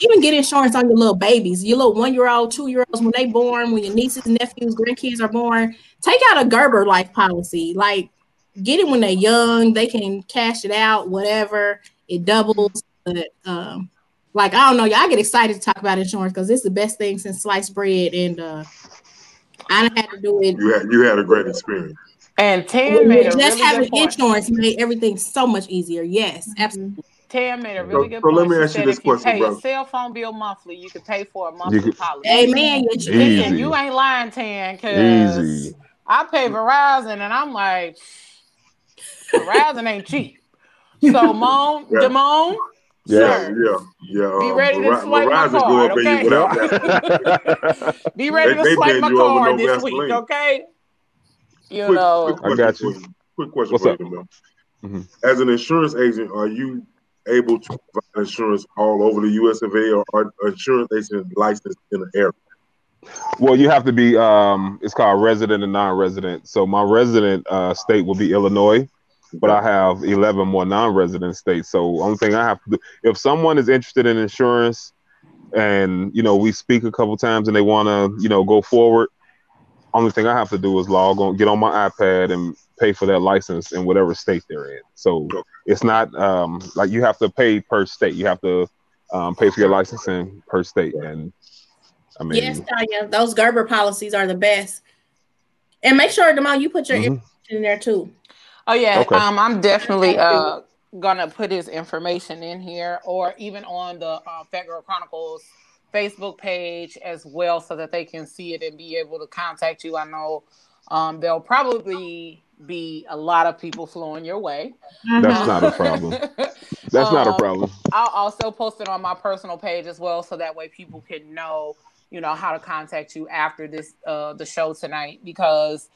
Even get insurance on your little babies, your little one year old, two year olds when they born, when your nieces, nephews, grandkids are born. Take out a Gerber life policy. Like get it when they're young. They can cash it out, whatever. It doubles. But um, like I don't know, y'all get excited to talk about insurance because it's the best thing since sliced bread. And uh, I done had to do it. You had you had a great experience. And Tam made a Just really having good point. insurance made everything so much easier. Yes, absolutely. Tam made a really So- good so let me She ask you this if you question, pay brother. a cell phone bill monthly, you can pay for a monthly could- policy. Amen. You- Listen, you ain't lying, Tan, because I pay Verizon and I'm like, Verizon ain't cheap. So, Mone, Yeah. Damone, Yeah. Yeah, yeah, yeah. Be um, ready to Veri- swipe my Verizon go card, okay? you without that. be ready They- to they swipe my card no this week, Vaseline. okay? You Quick- know, quick I got question you. Quick question What's for up? you, man. Mhm. As an insurance agent, are you able to provide insurance all over the U.S. of A. or insurance agents licensed in an area? Well, you have to be. Um, it's called resident and non-resident. So my resident uh, state will be Illinois, but I have eleven more non-resident states. So only thing I have to do, if someone is interested in insurance, and you know we speak a couple times and they want to, you know, go forward, only thing I have to do is log on, get on my iPad, and pay for that license in whatever state they're in. So Okay. it's not um, like you have to pay per state. You have to um, pay for your licensing per state, and I mean, Yes, Tanya, those Gerber policies are the best. And make sure, Damone, you put your mhm. information in there too. Oh yeah, Okay. um, I'm definitely uh gonna put his information in here, or even on the uh, Phat Girl Chronicles Facebook page as well, so that they can see it and be able to contact you. I know um, there'll probably be a lot of people flowing your way. That's not a problem. That's not a Um, problem. I'll also post it on my personal page as well, so that way people can know, you know, how to contact you after this uh the show tonight because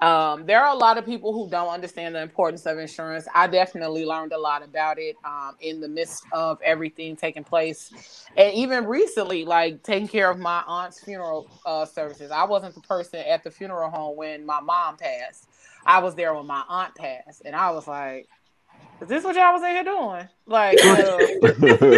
um, there are a lot of people who don't understand the importance of insurance. I definitely learned a lot about it um, in the midst of everything taking place, and even recently, like taking care of my aunt's funeral uh, services. I wasn't the person at the funeral home when my mom passed. I was there when my aunt passed, and I was like, "Is this what y'all was in here doing?" Like, uh,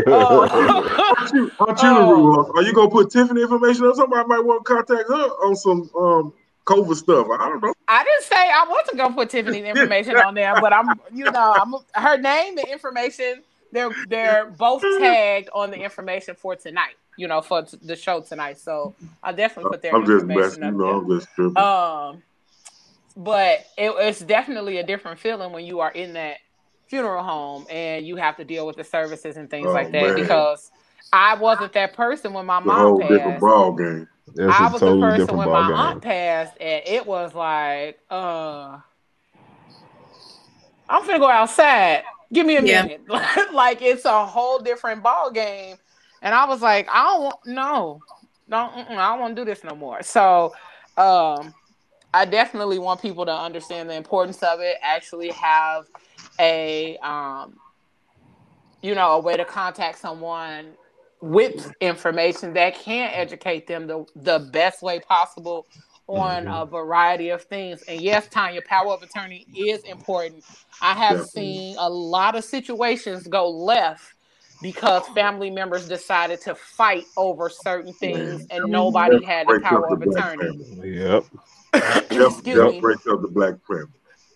oh. Itinerary, Are you gonna put Tiffany information on? Somebody might want to contact her on some um COVID stuff. I don't know. I didn't say I wasn't gonna put Tiffany's information on there, but I'm, you know, I'm her name and information. They're they're both tagged on the information for tonight. You know, for t- the show tonight. So I definitely put their I'm just information messing. You up know, I'm just tripping. there. Um, but it, it's definitely a different feeling when you are in that funeral home and you have to deal with the services and things Oh, like that man. because I wasn't that person when my the whole mom different passed. ball game. It's I a was totally the person when my game. aunt passed, and it was like, uh, I'm finna go outside. Give me a Yeah. minute. like it's a whole different ball game. And I was like, I don't want no. don't. I don't want to do this no more. So, um, I definitely want people to understand the importance of it. Actually, have a um, you know, a way to contact someone with information that can educate them the the best way possible on mm-hmm. a variety of things. And yes, Tanya, power of attorney is important. I have Definitely. seen a lot of situations go left because family members decided to fight over certain things and nobody had the power of attorney. Yep. Excuse yep, me. Breaks up the black family.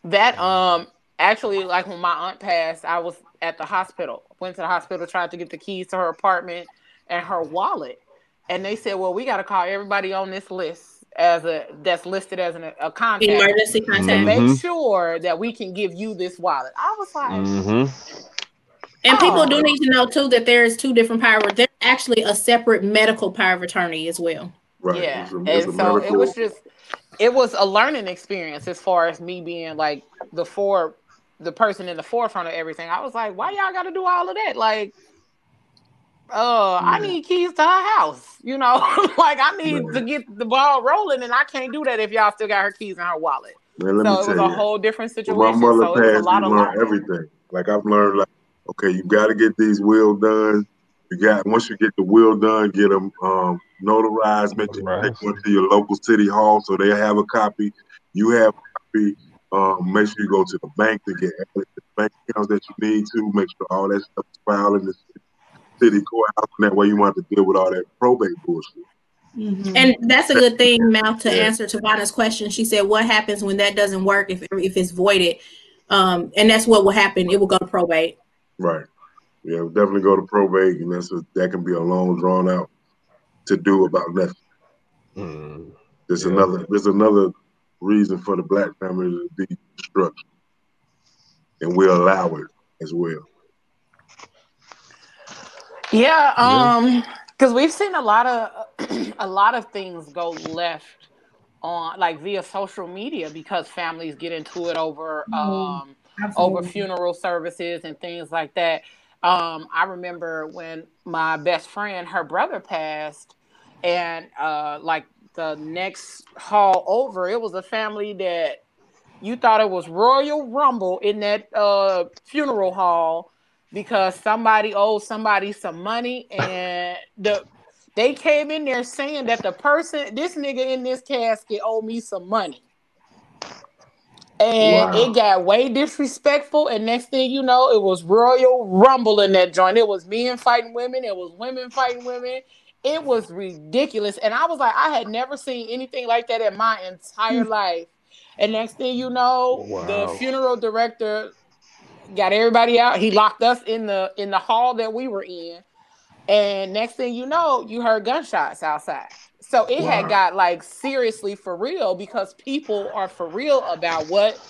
That um actually like when my aunt passed, I was at the hospital. Went to the hospital, tried to get the keys to her apartment and her wallet. And they said, Well, we gotta call everybody on this list as a that's listed as an, a contact emergency contact to make mm-hmm. sure that we can give you this wallet. I was like, mm-hmm. and oh. people do need to know too that there is two different power. There's actually a separate medical power of attorney as well. Right. Yeah, it's a, it's and so medical. it was just it was a learning experience as far as me being like the four the person in the forefront of everything. I was like, why y'all got to do all of that? Like uh, I need keys to her house. You know, like I need to get the ball rolling, and I can't do that if y'all still got her keys in her wallet. Man, so it was a you, whole different situation. my mother so passed, a lot of learned everything. Like I've learned, like okay, you got to get these will done. You got once you get the will done, get them um, notarized. Make sure you take one to your local city hall so they have a copy. You have a copy. Um, make sure you go to the bank to get the bank accounts that you need to. Make sure all that stuff is filed in the city courthouse, and that way you want to deal with all that probate bullshit. Mm-hmm. And that's a good thing, Mal, to yeah. answer Tavana's question. She said, "What happens when that doesn't work? If if it's voided?" Um, and that's what will happen. It will go to probate. Right. Yeah, definitely go to probate, and that's a, that can be a long, drawn out to do about nothing. Mm, there's yeah. another. There's another reason for the black family to be structured, and we allow it as well. Yeah, um, because we've seen a lot of a lot of things go left on like via social media because families get into it over mm-hmm. um over funeral services and things like that. Um, I remember when my best friend, her brother passed, and uh, like the next hall over, it was a family that you thought it was Royal Rumble in that uh, funeral hall because somebody owed somebody some money and the they came in there saying that the person this nigga in this casket owed me some money and wow. it got way disrespectful and next thing you know it was royal rumble in that joint it was men fighting women it was women fighting women it was ridiculous and i was like i had never seen anything like that in my entire life and next thing you know wow. the funeral director got everybody out. He locked us in the in the hall that we were in. And next thing you know, you heard gunshots outside. So it wow. had got like seriously for real because people are for real about what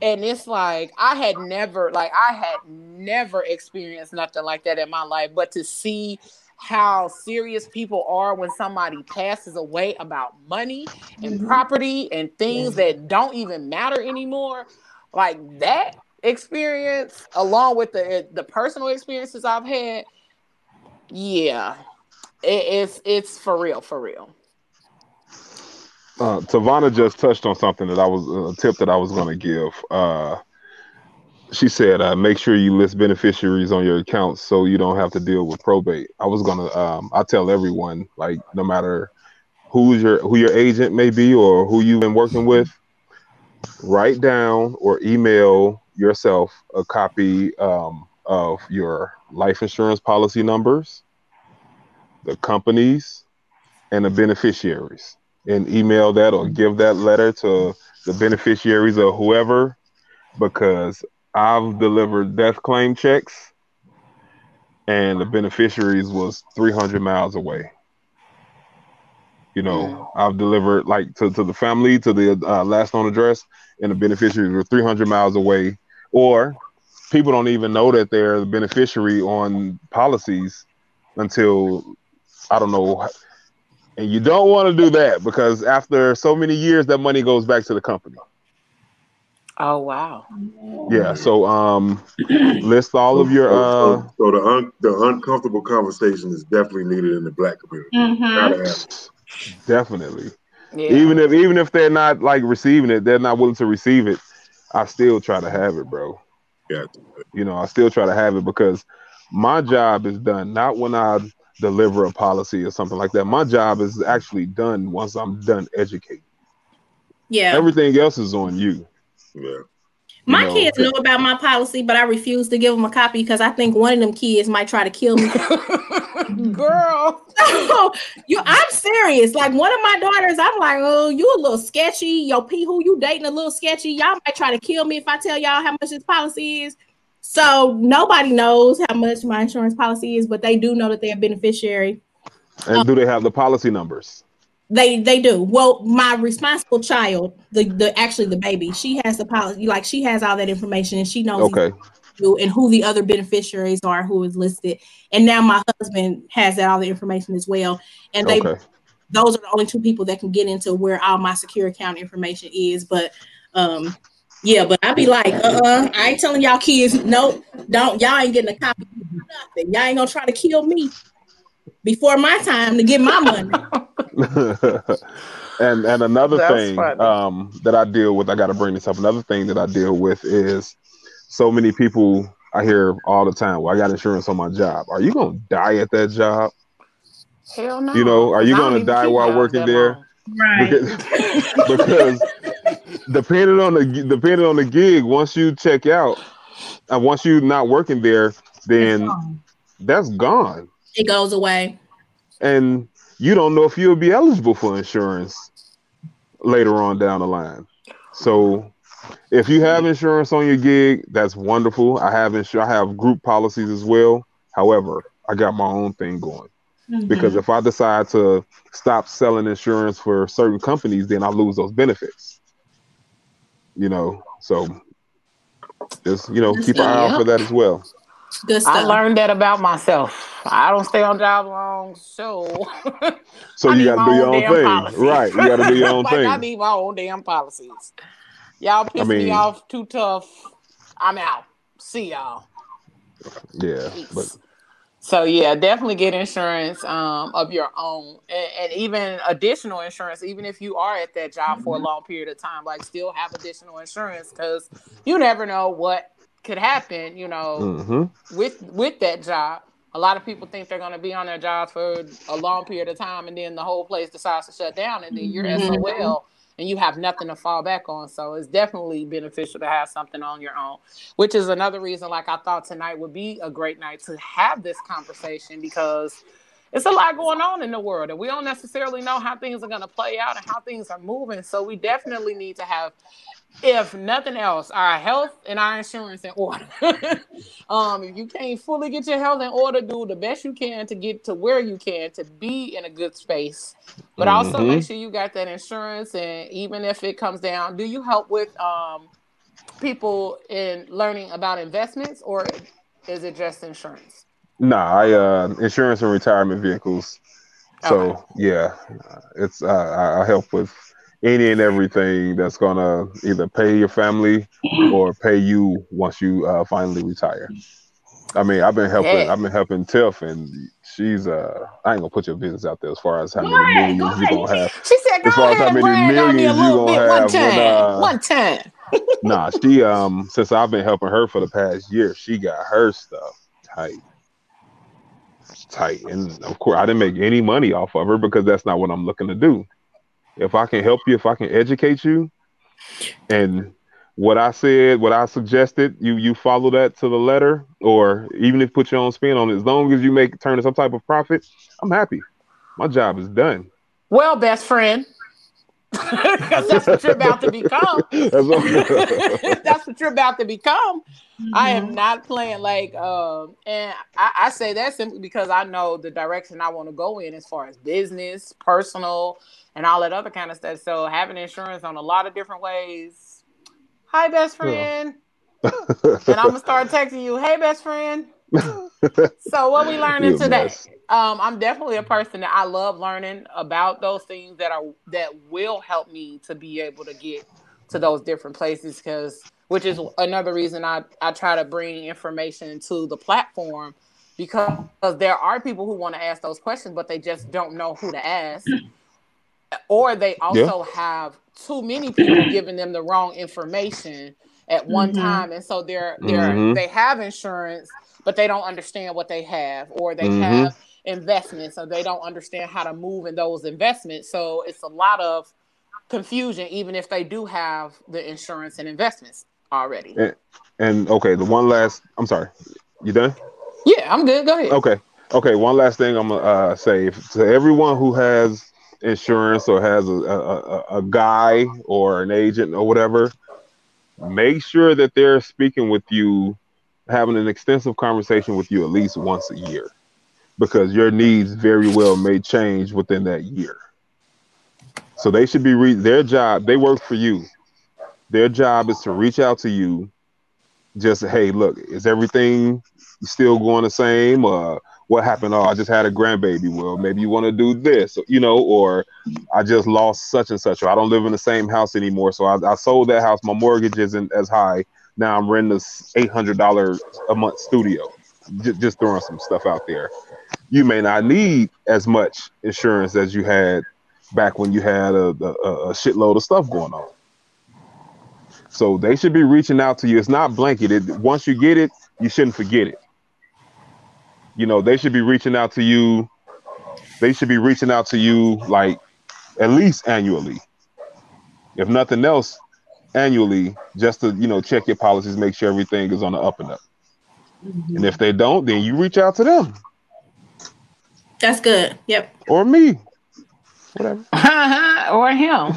and it's like I had never like I had never experienced nothing like that in my life but to see how serious people are when somebody passes away about money and mm-hmm. property and things that don't even matter anymore like that experience along with the the personal experiences I've had, yeah, it's it's for real, for real. Uh, Tavana just touched on something that I was a tip that I was going to give. Uh, she said, uh, "Make sure you list beneficiaries on your accounts so you don't have to deal with probate." I was gonna, um, I tell everyone, like, no matter who's your who your agent may be or who you've been working with, write down or email yourself a copy um, of your life insurance policy numbers, the companies, and the beneficiaries, and email that or give that letter to the beneficiaries or whoever, because I've delivered death claim checks, and the beneficiaries was 300 miles away. You know, I've delivered like to, to the family, to the uh, last known address, and the beneficiaries were 300 miles away or people don't even know that they're the beneficiary on policies until I don't know. And you don't want to do that because after so many years, that money goes back to the company. Oh wow. Yeah. So um, list all of your So, uh. so, so the un, the uncomfortable conversation is definitely needed in the black community. Mhm. Gotta have it. Definitely. Yeah. Even if even if they're not like receiving it, they're not willing to receive it. I still try to have it, bro. Yeah. You know, I still try to have it because my job is done not when I deliver a policy or something like that. My job is actually done once I'm done educating. Yeah. Everything else is on you. Yeah. My know, kids know about my policy, but I refuse to give them a copy because I think one of them kids might try to kill me. Girl. you, I'm serious. Like one of my daughters, I'm like, oh, you a little sketchy. Yo, P, who you dating a little sketchy? Y'all might try to kill me if I tell y'all how much this policy is. So nobody knows how much my insurance policy is, but they do know that they're a beneficiary. And do they have the policy numbers? They they do. Well, my responsible child, the the actually the baby, she has the policy. Like she has all that information, and she knows Okay. and who the other beneficiaries are who is listed. And now my husband has that all the information as well. And they Okay. those are the only two people that can get into where all my secure account information is. But um yeah, but I'd be like, uh-uh, I ain't telling y'all kids, nope, don't y'all ain't getting a copy of nothing. Y'all ain't gonna try to kill me before my time to get my money. and and another That's thing um, that I deal with, I got to bring this up. Another thing that I deal with is so many people I hear all the time. Well, I got insurance on my job. Are you gonna die at that job? Hell no. You know, are you gonna die while working there? long. Right. Because, because depending on the depending on the gig, once you check out, and once you're not working there, then that's gone, It goes away. and you don't know if you'll be eligible for insurance later on down the line. So, if you have insurance on your gig, that's wonderful. I have insur- I have group policies as well. However, I got my own thing going because mm-hmm. if I decide to stop selling insurance for certain companies, then I lose those benefits. You know, so just you know keep an eye out for that as well. Good I learned that about myself. I don't stay on job long, so So you got to do your own own thing, policies. right? You got to do your own like I need my own damn policies. Y'all piss mean- me off too tough. I'm out. See y'all. Yeah, but So yeah, definitely get insurance um, of your own, and, and even additional insurance. Even if you are at that job for a long period of time, like still have additional insurance because you never know what could happen. You know, hmm with with that job. A lot of people think they're going to be on their job for a long period of time, and then the whole place decides to shut down, and then you're Mhm. SOL, and you have nothing to fall back on. So it's definitely beneficial to have something on your own, which is another reason. Like I thought tonight would be a great night to have this conversation because it's a lot going on in the world, and we don't necessarily know how things are going to play out and how things are moving. So we definitely need to have if nothing else, our health and our insurance in order. um, if you can't fully get your health in order, do the best you can to get to where you can to be in a good space. But also Mhm. make sure you got that insurance, and even if it comes down, do you help with um, people in learning about investments, or is it just insurance? Nah, I uh insurance and retirement vehicles. So Okay. yeah, it's uh, I I help with any and everything that's gonna either pay your family or pay you once you uh, finally retire. I mean, I've been helping. I've been helping Tiff, and she's uh. I ain't gonna put your business out there as far as how Go many ahead, millions go you ahead. gonna have. She said, "Go As far as how many brag on me a millions you gonna bit one have when, time. uh, one time." Nah, she um since I've been helping her for the past year, she got her stuff tight. Tight. And of course I didn't make any money off of her because that's not what I'm looking to do. If I can help you, if I can educate you, and what I said, what I suggested, you you follow that to the letter, or even if you put your own spin on it, as long as you make turn to some type of profit, I'm happy. My job is done. Well, best friend, because that's what you're about to become. That's what- you're about to become. I Mm-hmm. am not playing like, um, and I, I say that simply because I know the direction I want to go in as far as business, personal, and all that other kind of stuff. So having insurance on a lot of different ways. Hi, best friend. and I'm gonna start texting you. Hey, best friend. So what we learning today? Um, I'm definitely a person that I love learning about those things that are that will help me to be able to get to those different places because which is another reason I, I try to bring information to the platform because there are people who want to ask those questions, but they just don't know who to ask. Or they also yeah. have too many people giving them the wrong information at one mm-hmm. time. And so they're they're mm-hmm. they have insurance, but they don't understand what they have, or they mm-hmm. have investments, so they don't understand how to move in those investments. So it's a lot of confusion, even if they do have the insurance and investments already. And, and okay, the one last I'm sorry. You done? Yeah, I'm good. Go ahead. Okay. Okay. One last thing I'm gonna uh, say to everyone who has insurance or has a, a, a guy or an agent or whatever, make sure that they're speaking with you, having an extensive conversation with you at least once a year, because your needs very well may change within that year. So they should be re- their job. They work for you. Their job is to reach out to you. Just hey, look, is everything still going the same? Uh, what happened? Oh, I just had a grandbaby. Well, maybe you want to do this, you know, or I just lost such and such, or I don't live in the same house anymore. So I, I sold that house. My mortgage isn't as high. Now I'm renting this eight hundred dollars a month studio. Just, just throwing some stuff out there. You may not need as much insurance as you had back when you had a, a, a shitload of stuff going on. So they should be reaching out to you. It's not blanketed. Once you get it, you shouldn't forget it you know, they should be reaching out to you. They should be reaching out to you like at least annually. If nothing else, annually, just to, you know, check your policies, make sure everything is on the up and up. Mm-hmm. And if they don't, then you reach out to them. That's good. Yep. Or me. Whatever. or him.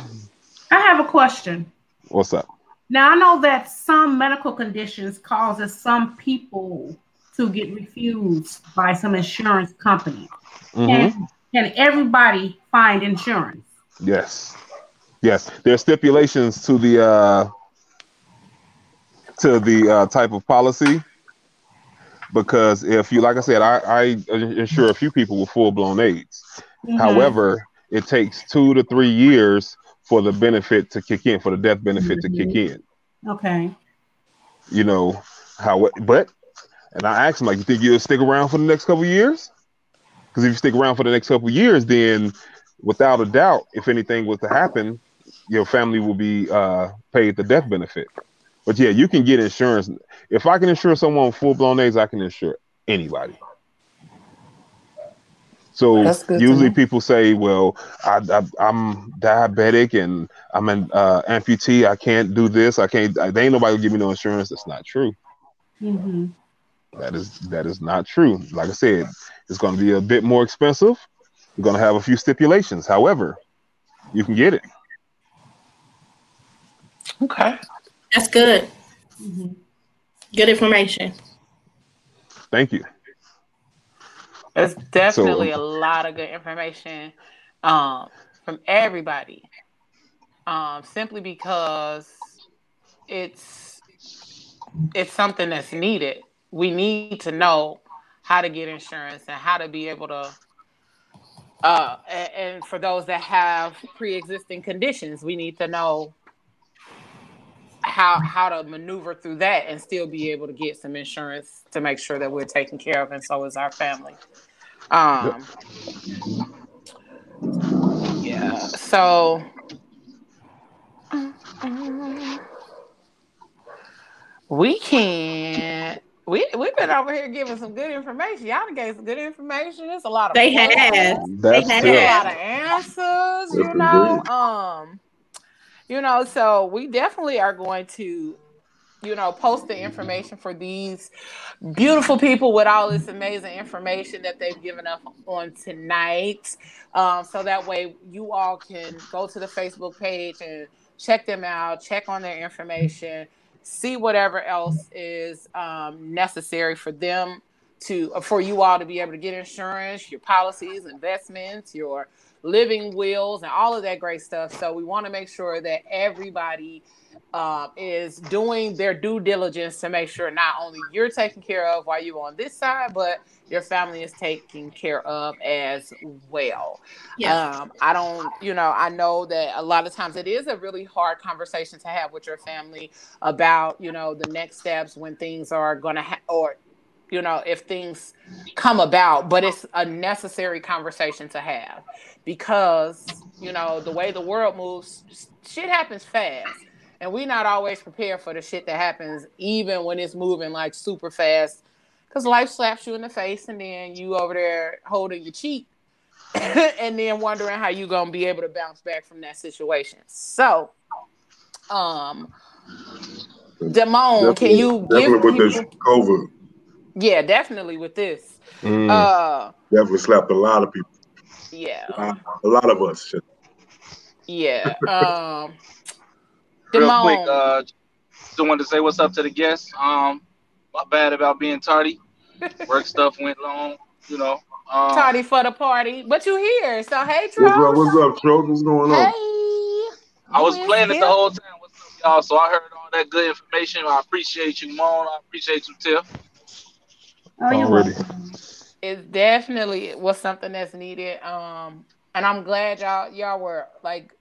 I have a question. What's up? Now I know that some medical conditions causes some people to get refused by some insurance company. Mm-hmm. Can, can everybody find insurance? Yes. Yes. There are stipulations to the uh, to the uh, type of policy because if you like I said, I, I insure a few people with full blown AIDS. Mm-hmm. However, it takes two to three years for the benefit to kick in, for the death benefit mm-hmm. to kick in. Okay. You know how, but and I asked him, like, you think you'll stick around for the next couple years? Because if you stick around for the next couple years, then without a doubt, if anything was to happen, your family will be uh, paid the death benefit. But yeah, you can get insurance. If I can insure someone full blown AIDS, I can insure anybody. So usually people say, "Well, I, am diabetic and I'm an uh, amputee. I can't do this. I can't. They ain't nobody give me no insurance." That's not true. Mm-hmm. That is that is not true. Like I said, it's going to be a bit more expensive. You're going to have a few stipulations. However, you can get it. Okay, that's good. Mm-hmm. Good information. Thank you. It's definitely so, a lot of good information um, from everybody. Um, simply because it's it's something that's needed we need to know how to get insurance and how to be able to uh, and, and for those that have pre-existing conditions we need to know how how to maneuver through that and still be able to get some insurance to make sure that we're taken care of and so is our family. Um yeah so we can't we we've been over here giving some good information. Y'all gave some good information. It's a lot of they have they have a lot of answers. You know, um, you know, so we definitely are going to, you know, post the information for these beautiful people with all this amazing information that they've given us on tonight. Um, so that way you all can go to the Facebook page and check them out, check on their information see whatever else is um, necessary for them to for you all to be able to get insurance, your policies, investments, your living wills, and all of that great stuff. So we want to make sure that everybody um, is doing their due diligence to make sure not only you're taken care of while you're on this side, but your family is taken care of as well. Yeah. Um, I don't, you know, I know that a lot of times it is a really hard conversation to have with your family about, you know, the next steps when things are going to, ha- or, you know, if things come about, but it's a necessary conversation to have because, you know, the way the world moves, shit happens fast and we're not always prepared for the shit that happens, even when it's moving like super fast. Because life slaps you in the face, and then you over there holding your cheek, and then wondering how you gonna be able to bounce back from that situation. So, um, Damone, can you definitely give with this people? COVID? Yeah, definitely with this. Mm. Uh, Definitely slapped a lot of people. yeah, A lot of us. Yeah. Um, Real Damone, quick, uh, just wanted to say what's up to the guests. Um, my bad about being tardy. Work stuff went long, you know. Um, tardy for the party, but you here, so hey, What's up? What's up, Troll? What's going on? Hey, on? I was You playing it the whole time. What's up, y'all? So I heard all that good information. I appreciate you, Mone. I appreciate you, Tiff. Oh, you're welcome. it definitely was something that's needed. Um, and I'm glad y'all y'all were like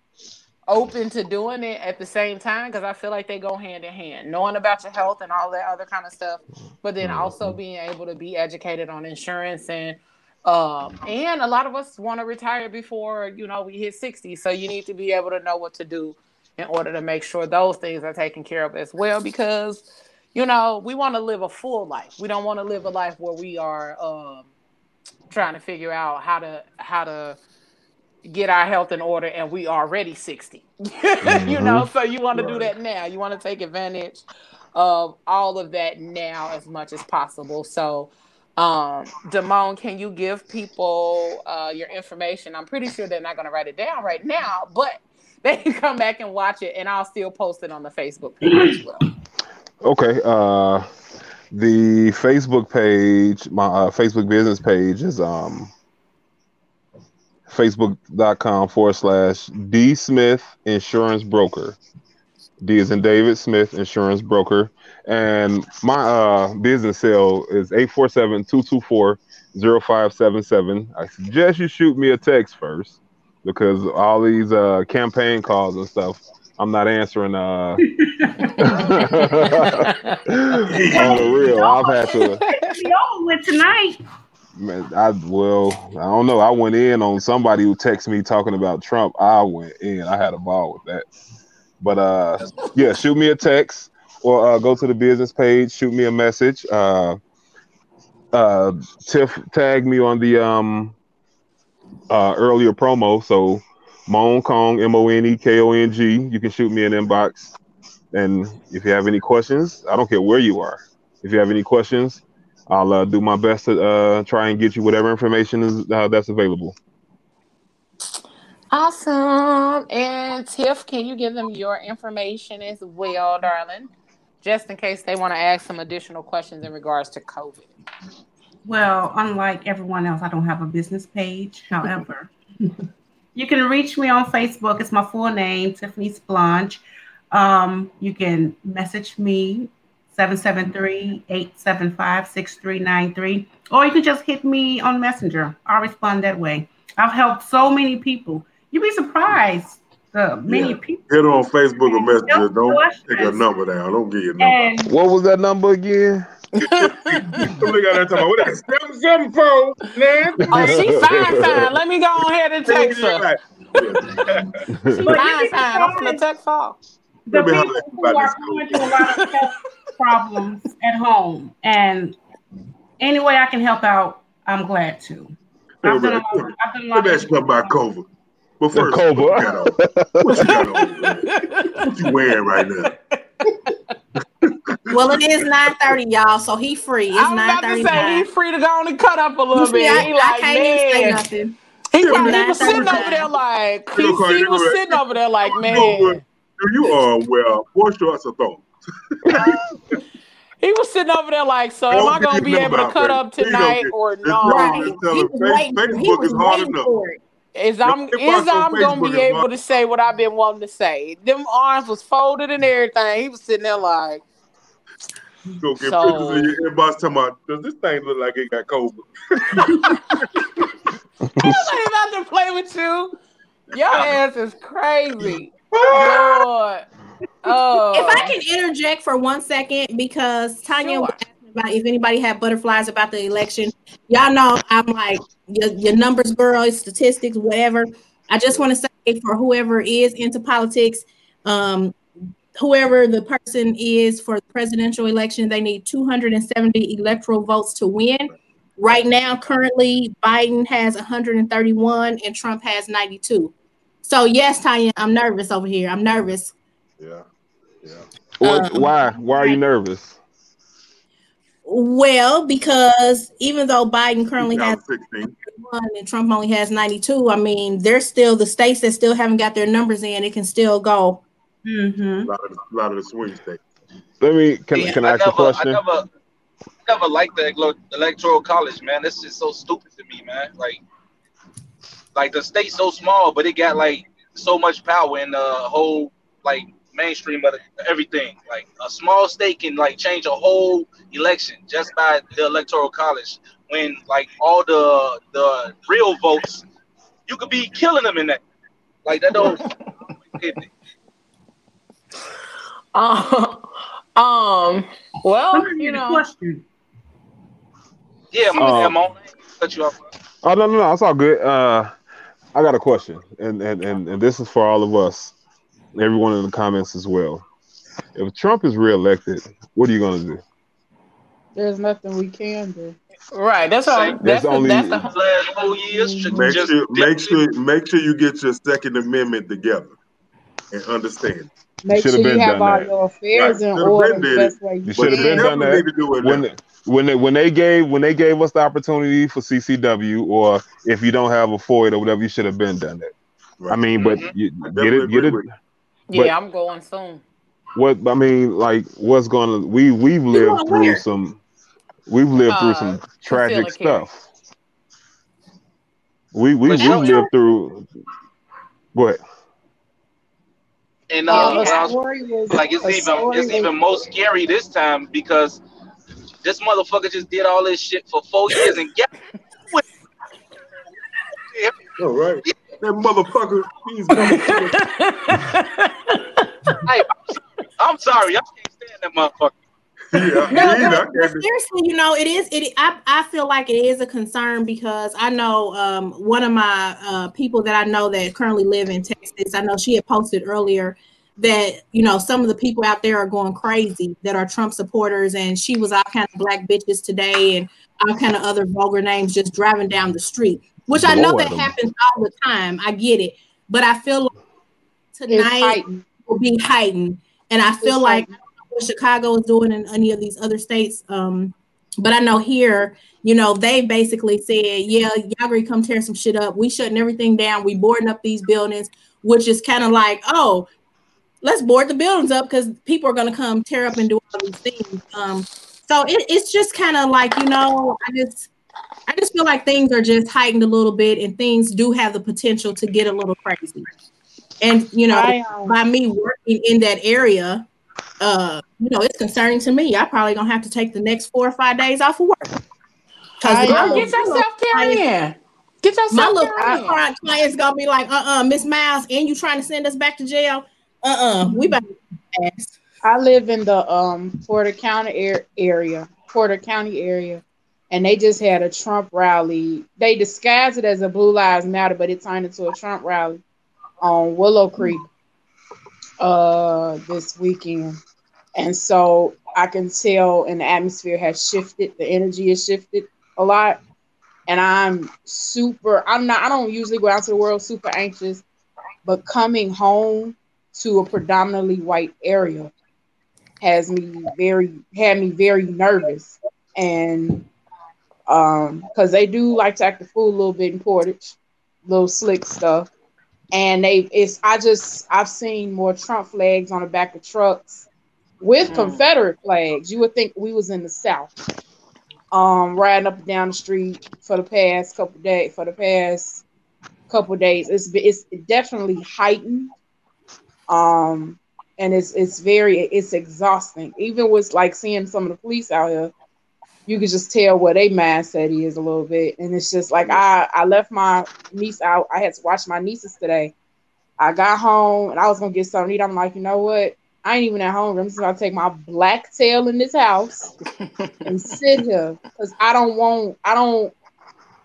open to doing it at the same time because I feel like they go hand in hand, knowing about your health and all that other kind of stuff, but then also being able to be educated on insurance and um and a lot of us want to retire before you know we hit 60 so you need to be able to know what to do in order to make sure those things are taken care of as well because you know we want to live a full life. We don't want to live a life where we are um trying to figure out how to how to get our health in order and we already 60 you know so you want to do that now. You want to take advantage of all of that now as much as possible. So um Damone, can you give people uh your information? I'm pretty sure they're not going to write it down right now but they can come back and watch it and i'll still post it on the facebook page as well. Okay. Uh, the Facebook page, my uh, Facebook business page is um facebook.com forward slash D Smith Insurance Broker. D is in David Smith Insurance Broker. And my uh, business cell is 847-224-0577. I suggest you shoot me a text first because all these uh, campaign calls and stuff, I'm not answering uh, on the real. I've had to It's over with tonight. Man, I well, I don't know. I went in on somebody who texted me talking about Trump. I went in. I had a ball with that. But uh, yeah, shoot me a text or uh, go to the business page. Shoot me a message. Uh, uh, Tiff me on the um uh earlier promo. So Mone Kong M O N E K O N G. You can shoot me an inbox. And if you have any questions, I don't care where you are. If you have any questions, I'll uh, do my best to uh, try and get you whatever information is uh, that's available. Awesome. And Tiff, can you give them your information as well, darling? Just in case they want to ask some additional questions in regards to COVID. Well, unlike everyone else, I don't have a business page. However, you can reach me on Facebook. It's my full name, Tiffany Splunge. Um, you can message me 773-875-6393 or you can just hit me on Messenger. I'll respond that way. I've helped so many people. You'd be surprised the many Yeah. people Hit on Facebook or Messenger. Don't take a number down. Don't get your number. and What was that number again? Somebody got that talking about what that seven seven four, man. Oh, she fine, fine. Let me go ahead and text her. She fine, fine. I'm gonna text her. the people who are going through a lot of health problems at home and any way I can help out, I'm glad to. I've done a lot. I've done a lot Let me ask you something about COVID. But first, COVID. what you got on? What you got on? What you wearing right now? Well, it is 9:30, y'all, so he free. It's I'm about to say 9:39. he's free to go on and cut up a little see, bit. I, He I like, can't even say man. nothing. He, Yeah, probably man. was sitting over there like he, he was sitting over there like, man, You know what? man. Do you uh well moisturizer thought? He was sitting over there like, so am I gonna be able to cut baby. up tonight or no? not- Right. He was waiting, Facebook is hard enough. for it. Is I'm is I'm gonna be able to say what I've been wanting to say. Them arms was folded and everything. He was sitting there like, You go get So- pictures in your inbox talking about, does this thing look like it got COVID? "I ain't about to play with you. Your ass is crazy, ah! Lord." Oh, If I can interject for one second, because Tanya Sure. was asking about if anybody had butterflies about the election. Y'all know I'm like your, your numbers girl, statistics, whatever. I just want to say for whoever is into politics, um, whoever the person is for the presidential election, they need 270 electoral votes to win. Right now, currently, Biden has 131 and Trump has 92. So yes, Tanya, I'm nervous over here. I'm nervous. Yeah. Yeah. What, Um, why? Why are you nervous? Well, because even though Biden currently has 2016. one and Trump only has 92, I mean, there's still the states that still haven't got their numbers in. It can still go. Mm-hmm. A lot of the, a lot of the swing states. Let me. Can, Yeah, can I ask never, a question? I never, never liked the electoral college, man. This is so stupid to me, man. Like, like the state's so small, but it got like so much power in the whole like mainstream of everything. Like a small state can like change a whole election just by the electoral college. When like all the the real votes, you could be killing them in that. Like that don't. um, um, well, you know, question. yeah, my, Um, yeah, my, cut you off. Oh no, no, no, it's all good. Uh, I got a question, and and and, and this is for all of us, everyone in the comments as well. If Trump is reelected, what are you gonna do? There's nothing we can do. right? That's all. That's There's the, only- that's the Last four years, Make just sure, make sure, make sure you get your Second Amendment together and understand. Make Should sure have you been have done all that. your affairs Right. in Should have order been the did best it. way you You should have been done that do it when when they, when they gave when they gave us the opportunity for CCW, or if you don't have a FOID or whatever, you should have been done that. I mean, but Mhm. you, get it, get agree it. With yeah. but- I'm going soon. What I mean, like, what's gonna we we've lived through where? some, we've lived through Uh, some tragic conceal and carry. stuff. We we But we you- lived through what? And Yeah, uh, the what I was- like it's even it's was- even more scary this time because this motherfucker just did all this shit for four years and get All right. That motherfucker, he's motherfucker. hey, I'm sorry, I can't stand that motherfucker. Yeah, No, me either. I but, but can't- seriously, you know, it is. It I, I feel like it is a concern because I know um, one of my uh, people that I know that currently live in Texas. I know she had posted earlier that you know some of the people out there are going crazy that are Trump supporters, and she was all kind of black bitches today and all kind of other vulgar names just driving down the street, which I know that them. happens all the time. I get it, but I feel like tonight will be heightened. And I feel It's like what Chicago is doing in any of these other states. Um, but I know here, you know, they basically said, yeah, y'all gonna come tear some shit up. We shutting everything down. We boarding up these buildings, which is kind of like, oh, let's board the buildings up because people are gonna come tear up and do all these things. Um, so it, it's just kind of like, you know, I just I just feel like things are just heightened a little bit and things do have the potential to get a little crazy. And you know, I, um, by me working in that area, uh, you know, it's concerning to me. I probably gonna have to take the next four or five days off of work. I, Because Girl, get yourself carrying. Get yourself my little carrying. client client's gonna be like, uh, uh Miss Miles, and you trying to send us back to jail? Uh, uh we better ask. I live in the um Porter County air, area, Porter County area, and they just had a Trump rally. They disguised it as a Blue Lives Matter, but it turned into a Trump rally on Willow Creek uh this weekend. And so I can tell and the atmosphere has shifted, the energy has shifted a lot. And I'm super I'm not I don't usually go out to the world super anxious, but coming home to a predominantly white area has me very had me very nervous and um because they do like to act the fool a little bit in Portage, little slick stuff. And they it's I just I've seen more Trump flags on the back of trucks with Mm. Confederate flags. You would think we was in the South. Um riding up and down the street for the past couple days for the past couple days. It's it's definitely heightened. Um, and it's it's very it's exhausting. Even with like seeing some of the police out here, you could just tell what a mindset is a little bit. And it's just like I I left my niece out. I had to watch my nieces today. I got home and I was gonna get something to eat. I'm like, you know what? I ain't even at home. I'm just gonna take my black tail in this house and sit here because I don't want. I don't.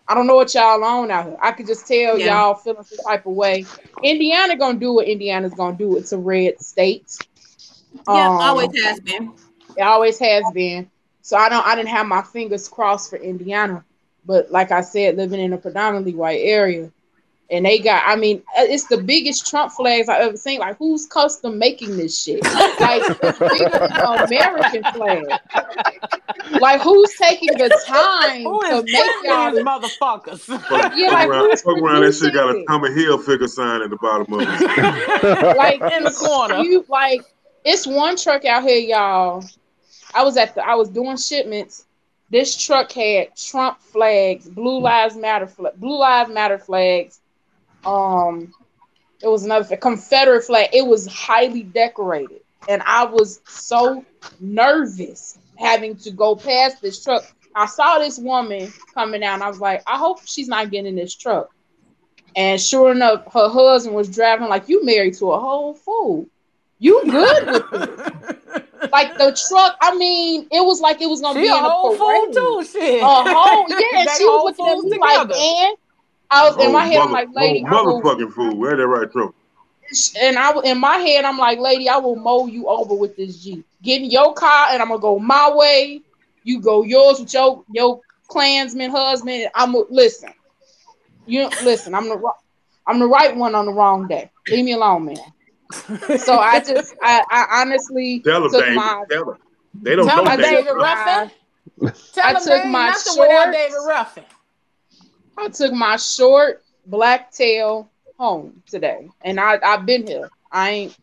I don't know what y'all on out here. I could just tell Yeah. y'all feeling some type of way. Indiana gonna do what Indiana's gonna do. It's a red state. Yeah, Um, always has been. it always has been. So I don't I didn't have my fingers crossed for Indiana. But like I said, living in a predominantly white area. And they got, I mean, uh, it's the biggest Trump flags I've ever seen. Like, who's custom making this shit? Like, it's bigger than the American flag. Like, who's taking the time Who to make printing y'all? these motherfuckers? Fuck, Yeah, like, around, who's fuck around that shit got a producing it? Tommy Hilfiger sign at the bottom of it. like in the corner. You like it's one truck out here, y'all. I was at the I was doing shipments. This truck had Trump flags, Blue Lives Matter, fla- Blue Lives Matter flags. Um, it was another Confederate flag. It was highly decorated, and I was so nervous having to go past this truck. I saw this woman coming down. I was like, I hope she's not getting in this truck. And sure enough, her husband was driving like you married to a whole fool. You good with it? Like the truck. I mean, it was like it was gonna she be a in a whole fool parade. too. Shit. A whole yeah. And she was looking at fools me like, together. man. I was in Oh, my head. I'm like, lady, oh, motherfucking fool. Where that right Trump? and I in my head, I'm like, lady, I will mow you over with this Jeep. Get in your car, and I'm gonna go my way. You go yours with your your Klansman husband. I'm listen. You listen. I'm the I'm the right one on the wrong day. Leave me alone, man. So I just I, I honestly Tell him, took David. my Tell him. They don't Tell know David. David Ruffin. Tell I him took there my nothing without. David Ruffin. I took my short black tail home today, and I I've been here. I ain't.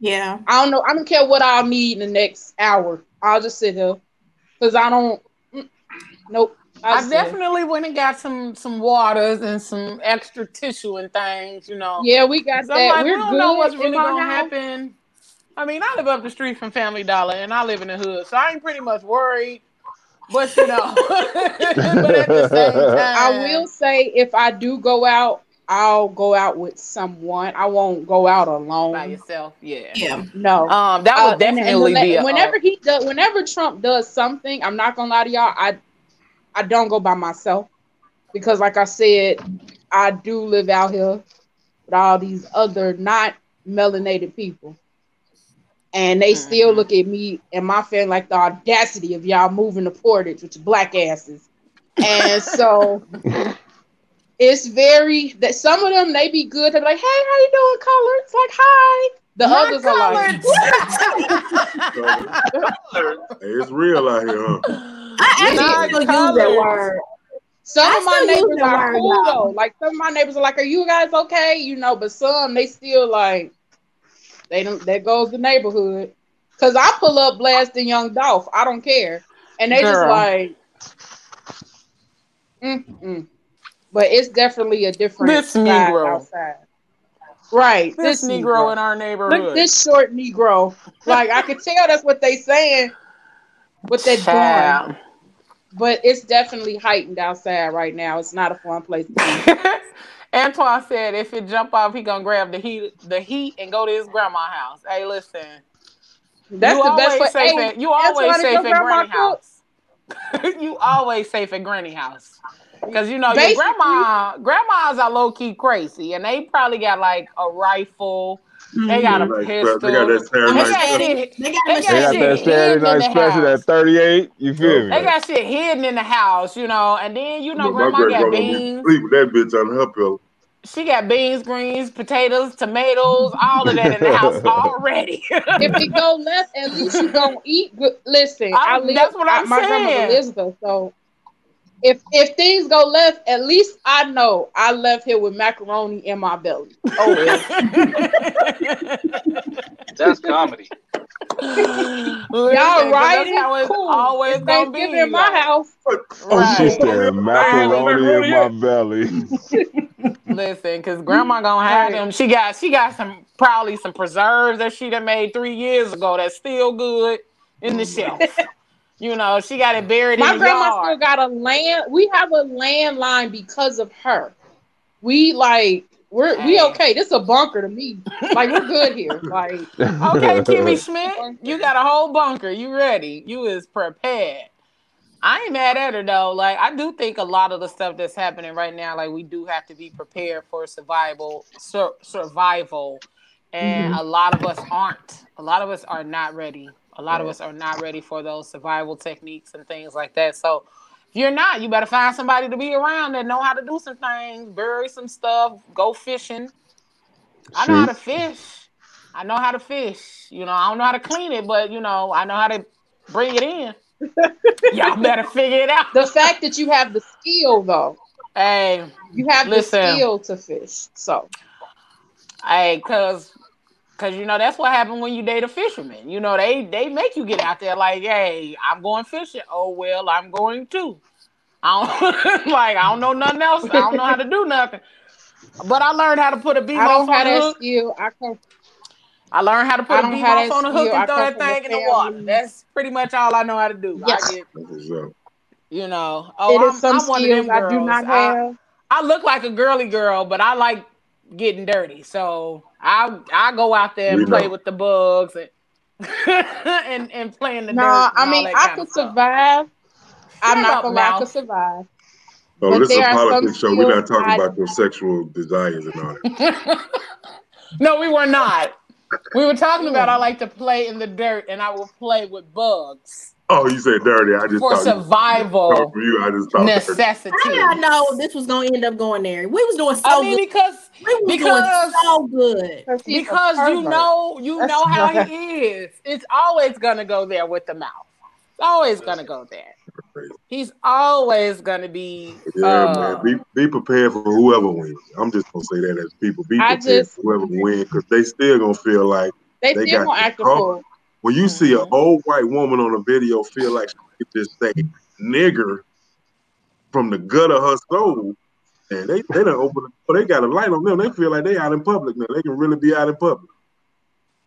Yeah. I don't know. I don't care what I'll need in the next hour. I'll just sit here because I don't. mm, Nope. I'll I just sit here. definitely went and got some some waters and some extra tissue and things, you know. Yeah, we got I'm that. like, We're we don't good know what's really gonna house. happen. I mean, I live up the street from Family Dollar and I live in the hood, so I ain't pretty much worried. But you know, but at the same time, I will say if I do go out, I'll go out with someone. I won't go out alone by yourself. Yeah. Yeah. No. Um, that Uh, would and- and definitely be a, whenever he does whenever Trump does something, I'm not gonna lie to y'all, I I don't go by myself because like I said, I do live out here with all these other not melanated people. And they still Mhm. look at me and my family like the audacity of y'all moving to Portage with your black asses. And so it's very that some of them they be good. They're like, hey, how you doing, color? It's like, hi. The Not others are like, colored. Hey, it's real out here, huh? I Not actually still use colored. that word. Some I of my neighbors are cool though. though. Like some of my neighbors are like, "Are you guys okay?" You know, but some they still like they don't. There goes the neighborhood. Cause I pull up blasting Young Dolph. I don't care, and they just like, mm-mm. but it's definitely a different This side Negro. outside. Right, this Negro in our neighborhood. Look, this short Negro. Like I could tell that's what they saying, what they're doing. Child. But it's definitely heightened outside right now. It's not a fun place to. Antoine said if it jump off, he gonna grab the heat, the heat, and go to his grandma house. Hey, listen, That's you the best way. safe Hey, at you always safe at grandma Granny house. you always safe at Granny house because you know your grandma, grandmas are low key crazy, and they probably got like a rifle. They got a Like, pistol. They got that Saturday night special. They got They got They got that Saturday night special at 38. You feel me? They got shit hidden in the house, you know, and then you know, my grandma great got beans. sleep with that bitch on her pillow. She got beans, greens, potatoes, tomatoes, all of that in the house already. if it go left, at least you gonna eat. Listen, i I'm- live. that's what I'm I- my grandmother saying. lives though, so if if things go left, at least I know I left here with macaroni in my belly. Oh well. That's comedy. Listen, 'cause Y'all right? That's Cool. always It's gonna be. Thanksgiving in my house. Oh, Right. She said macaroni in my belly. Listen, because grandma gonna have them. She got she got some probably some preserves that she done made three years ago that's still good in the shelf. You know, she got it buried My in the grandma yard. still got a land. We have a landline because of her. We like we're we okay. This is a bunker to me. Like we're good here. Like Okay, Kimmy Schmidt, you got a whole bunker. You ready? You is prepared. I ain't mad at her though. Like I do think a lot of the stuff that's happening right now, like we do have to be prepared for survival, sur- survival, and mm-hmm. a lot of us aren't. A lot of us are not ready. A lot of us are not ready for those survival techniques and things like that. So if you're not, you better find somebody to be around that know how to do some things, bury some stuff, go fishing. I know how to fish. I know how to fish. You know, I don't know how to clean it, but you know, I know how to bring it in. Y'all better figure it out. the fact that you have the skill though. Hey, You have Listen. the skill to fish. So hey, cause cause you know that's what happened when you date a fisherman. You know, they they make you get out there like, hey, I'm going fishing. Oh well, I'm going too. I don't like I don't know nothing else. I don't know how to do nothing. But I learned how to put a beam off on have the hook. skill. I come I learned how to put a don't beam off on the hook and I throw that thing in the water. That's pretty much all I know how to do. Yes. Get, That's what's up. you know, oh, it I'm, is some I'm one of them skills I girls. do not I- I look like a girly girl, but I like getting dirty. So I I go out there and We play know. with the bugs and and, and play in the No, dirt. I mean I kind could of stuff. survive. I'm not up, gonna lie, I could survive. Oh, But this is a there are some politics show. We're not talking I- about your sexual desires and all that. no, we were not. We were talking about I like to play in the dirt and I will play with bugs Oh, you said dirty. I just for thought you- survival thought for you. I just thought dirty. necessity. How did I know this was gonna end up going there? We was doing so I mean, good. because We was because- doing so good. Because he's a because you know you That's know how right. he is. It's always gonna go there with the mouth. It's always gonna go there. He's always gonna be. Yeah, uh, man. Be be prepared for whoever wins. I'm just gonna say that as people. Be prepared just- for whoever wins because they still gonna feel like they, they still got gonna act a fool. When you see an Mhm. old white woman on a video feel like she could just say nigger from the gut of her soul, and they they don't open it, they got a light on them. They feel like they out in public now. They can really be out in public.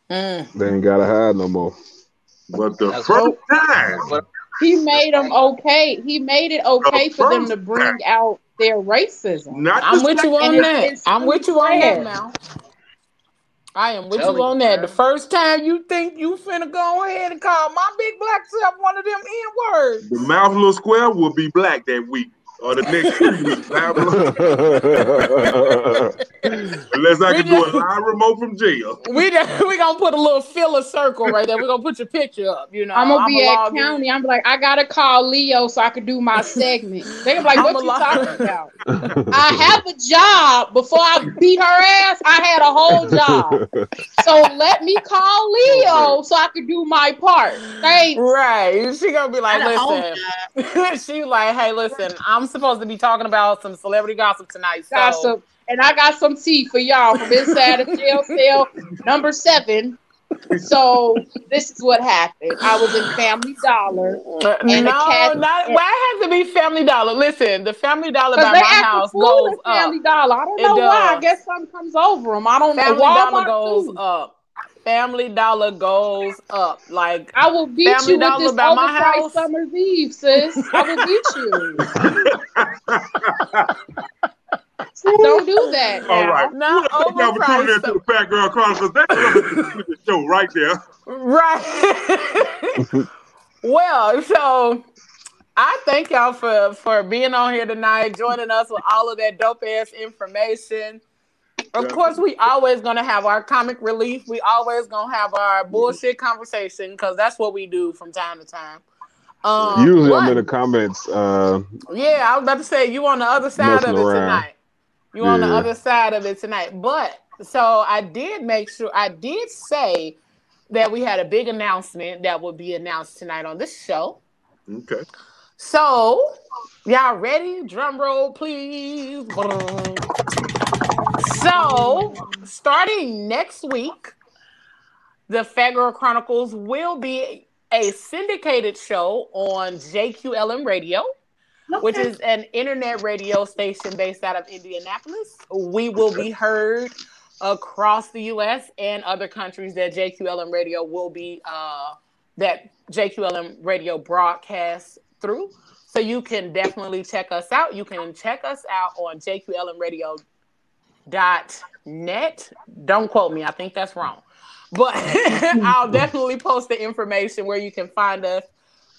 mm. They ain't gotta hide no more. But the That's first time, What- He made them okay. He made it okay The for them to bring out their racism. not I'm with you on that. I'm with you on that now. I am with Telling you on that. man. The first time you think you finna go ahead and call my big black self one of them N words. the mouth little square will be black that week or the next week. Unless I We can do a just- live remote from jail. We just, we gonna put a little filler circle right there. We're gonna put your picture up. You know, I'm gonna be I'ma at log in. county. I'm like, I gotta call Leo so I could do my segment. They gonna be like, I'ma what you talking about? I have a job. Before I beat her ass, I had a whole job. So let me call Leo so I could do my part. Thanks. Right. She gonna be like, listen. she like, hey, listen, I'm supposed to be talking about some celebrity gossip tonight. So Gossip. And I got some tea for y'all from inside of jail cell number seven. So this is what happened. I was in Family Dollar Uh, And no, cat- not why it has to be Family Dollar. Listen, the Family Dollar by my house goes at Family up. Dollar. I don't know why. I guess something comes over them. I don't know. Family Dollar goes too. up. Family Dollar goes up. Like I will beat Family you with Dollar this by my overpriced house. summer's eve, sis. I will beat you. Don't do that. All now. right. not Thank y'all for tuning in to overpriced. the Phat Girl Chronicles. That's the show right there. Right. well, so I thank y'all for for being on here tonight, joining us with all of that dope ass information. Of course, we always gonna have our comic relief. We always gonna have our bullshit conversation because that's what we do from time to time. Um, Usually I'm in the comments. Uh, yeah, I was about to say you on the other side of it around. tonight. You on the other side of it tonight. But so I did make sure I did say that we had a big announcement that will be announced tonight on this show. Okay. So y'all ready? Drum roll, please. So starting next week, the Phat Girl Chronicles will be a syndicated show on JQLM Radio. which is an internet radio station based out of Indianapolis. We will be heard across the U.S. and other countries that JQLM Radio will be uh, that JQLM Radio broadcasts through. So you can definitely check us out. You can check us out on jqlmradio.net. Don't quote me. I think that's wrong. But I'll definitely post the information where you can find us.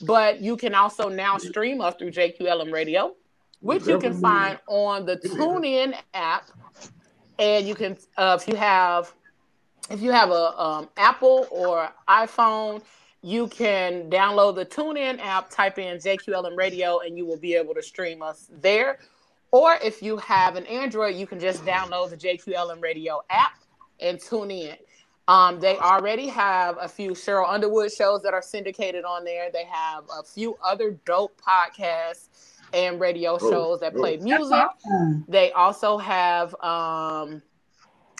But you can also now stream us through JQLM Radio, which you can find on the TuneIn app. And you can, uh, if you have, if you have a um, Apple or iPhone, you can download the TuneIn app, type in JQLM Radio, and you will be able to stream us there. Or if you have an Android, you can just download the JQLM Radio app and tune in. Um, they already have a few Cheryl Underwood shows that are syndicated on there. They have a few other dope podcasts and radio shows that play music. awesome. They also have um,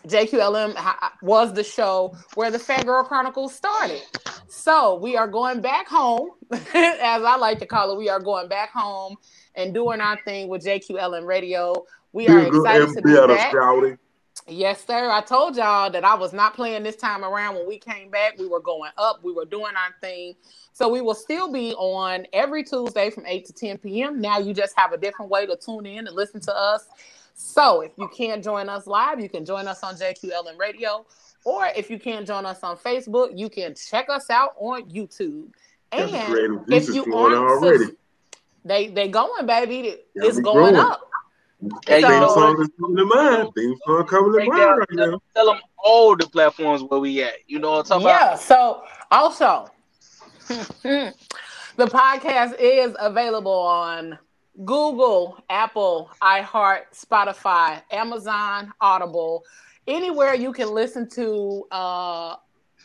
JQLM was the show where the Phat Girl Chronicles started. So we are going back home, as I like to call it. We are going back home and doing our thing with JQLM Radio. We are Be a good excited to be back. scouting. Yes, sir. I told y'all that I was not playing this time around. When we came back, we were going up. We were doing our thing. So we will still be on every Tuesday from 8 to 10 p.m. Now you just have a different way to tune in and listen to us. So if you can't join us live, you can join us on JQLM Radio. Or if you can't join us on Facebook, you can check us out on YouTube. And if you aren't already. sus- they they going, baby. Yeah, It's we going growing. up. Hey, So- Theme you song what? is coming to mind. Theme song coming to Break mind down, right tell, now. tell them all the platforms where we at. You know what I'm talking yeah. about? Yeah. So also, the podcast is available on Google, Apple, iHeart, Spotify, Amazon, Audible, anywhere you can listen to uh,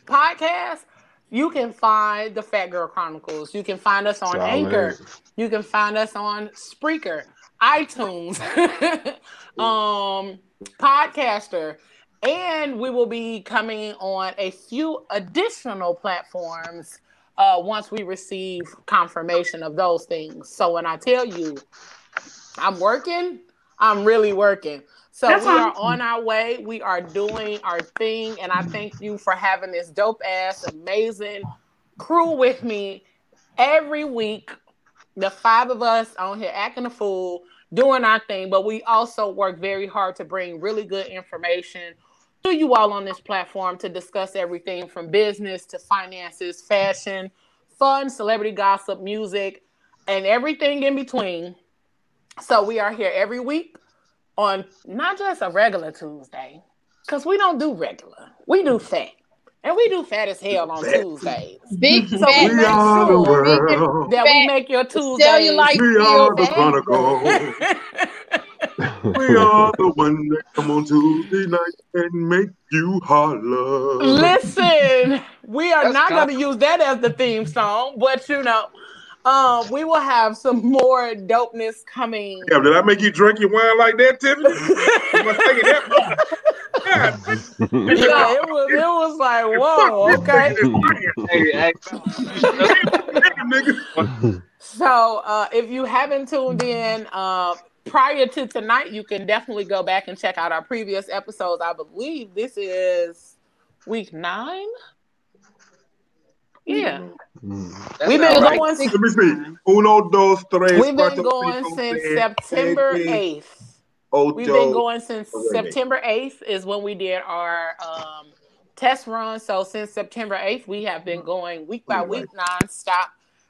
podcasts. You can find the Phat Girl Chronicles. You can find us on Solid. Anchor. You can find us on Spreaker, iTunes, um, Podcaster, and we will be coming on a few additional platforms uh, once we receive confirmation of those things. So when I tell you I'm working, I'm really working. So That's we are on our way. We are doing our thing, and I thank you for having this dope ass, amazing crew with me every week. The five of us on here acting a fool, doing our thing, but we also work very hard to bring really good information to you all on this platform to discuss everything from business to finances, fashion, fun, celebrity gossip, music, and everything in between. So we are here every week on not just a regular Tuesday, because we don't do regular. We do mm-hmm. fat. And we do fat as hell on Fat. Tuesdays. Big So fat we We are the sure world. That we make your Tuesdays. cellulite We are the fat. chronicle. We are the one that come on Tuesday night and make you holler. Listen, we are That's not going to use that as the theme song, but you know, um, we will have some more dopeness coming. Yeah, did I make you drink your wine like that, Tiffany? I taking that much? Yeah, it was. It was like, whoa, okay. Hey, hey, nigga. So, uh, if you haven't tuned in uh, prior to tonight, you can definitely go back and check out our previous episodes. I believe this is week nine. Yeah, That we've been right. going. Let me see. Uno, dos, tres, We've been going cinco, since seis, September eighth. ocho. We've been going since Okay. September 8th is when we did our um, test run. So since September 8th, we have been going week by Right. week nonstop,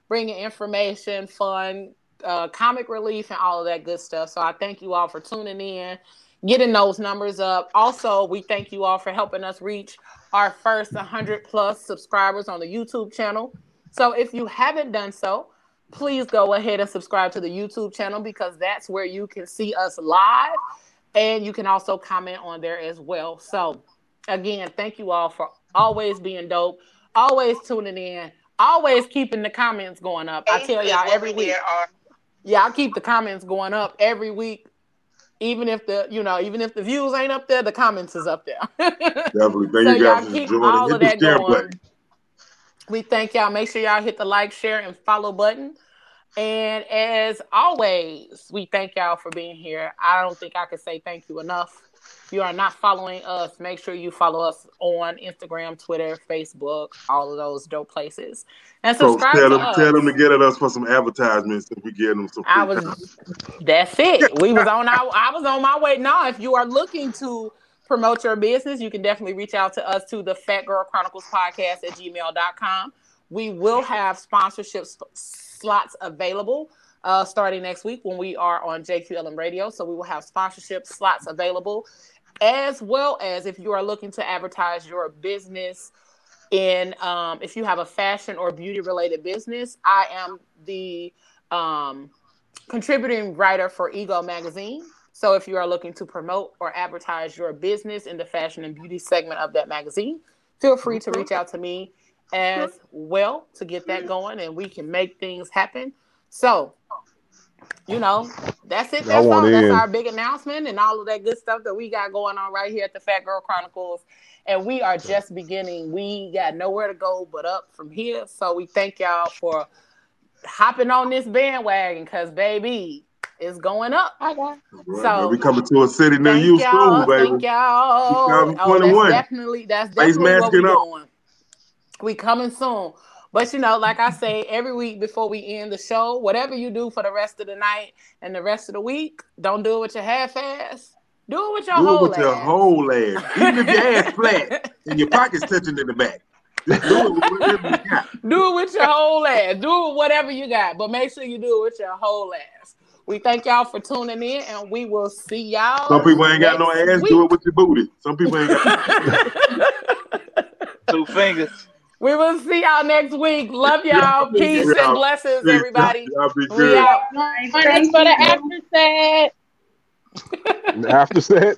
bringing information, fun, uh, comic relief, and all of that good stuff. So I thank you all for tuning in, getting those numbers up. Also, we thank you all for helping us reach our first 100 plus subscribers on the YouTube channel. So if you haven't done so, please go ahead and subscribe to the YouTube channel because that's where you can see us live and you can also comment on there as well. So, again, thank you all for always being dope, always tuning in, always keeping the comments going up. I tell y'all every week. Yeah, I keep the comments going up every week. Even if the, you know, even if the views ain't up there, the comments is up there. Definitely. Thank So you guys for joining. all of that share going. button. We thank y'all. Make sure y'all hit the like, share, and follow button. And as always, we thank y'all for being here. I don't think I could say thank you enough. If you are not following us, make sure you follow us on Instagram, Twitter, Facebook, all of those dope places. And So subscribe tell to them, us. tell them to get at us for some advertisements if we get them some. I was time. that's it. We was on our I was on my way. Now, if you are looking to promote your business, you can definitely reach out to us to the Phat Girl Chronicles podcast at gmail.com. We will have sponsorship slots available uh, starting next week when we are on JQLM radio. So we will have sponsorship slots available, as well as if you are looking to advertise your business in um, if you have a fashion or beauty related business. I am the um, contributing writer for Ego Magazine. So if you are looking to promote or advertise your business in the fashion and beauty segment of that magazine, feel free to reach out to me as well to get that going and we can make things happen. So, you know, that's it. That's all. want That's our big announcement and all of that good stuff that we got going on right here at the Phat Girl Chronicles. And we are just beginning. We got nowhere to go but up from here. So we thank y'all for hopping on this bandwagon because baby, it's going up. I Right, So- we coming to a city near you soon, baby. Thank y'all. Oh, that's definitely that's Face definitely what we masking up. doing. We coming soon. But you know, like I say every week before we end the show, whatever you do for the rest of the night and the rest of the week, don't do it with your half ass. Do it with your Do it whole with your ass. whole ass, even if your ass flat and your pockets touching in the back. Do it with whatever you got. Do it with your whole ass. Do it with whatever you got, but make sure you do it with your whole ass. We thank y'all for tuning in, and we will see y'all. Some people ain't got no ass. week. Do it with your booty. Some people ain't got. Two fingers. We will see y'all next week. Love y'all. Peace Yeah. and blessings, everybody. Y'all be We good. out. Join us for the after set. After set,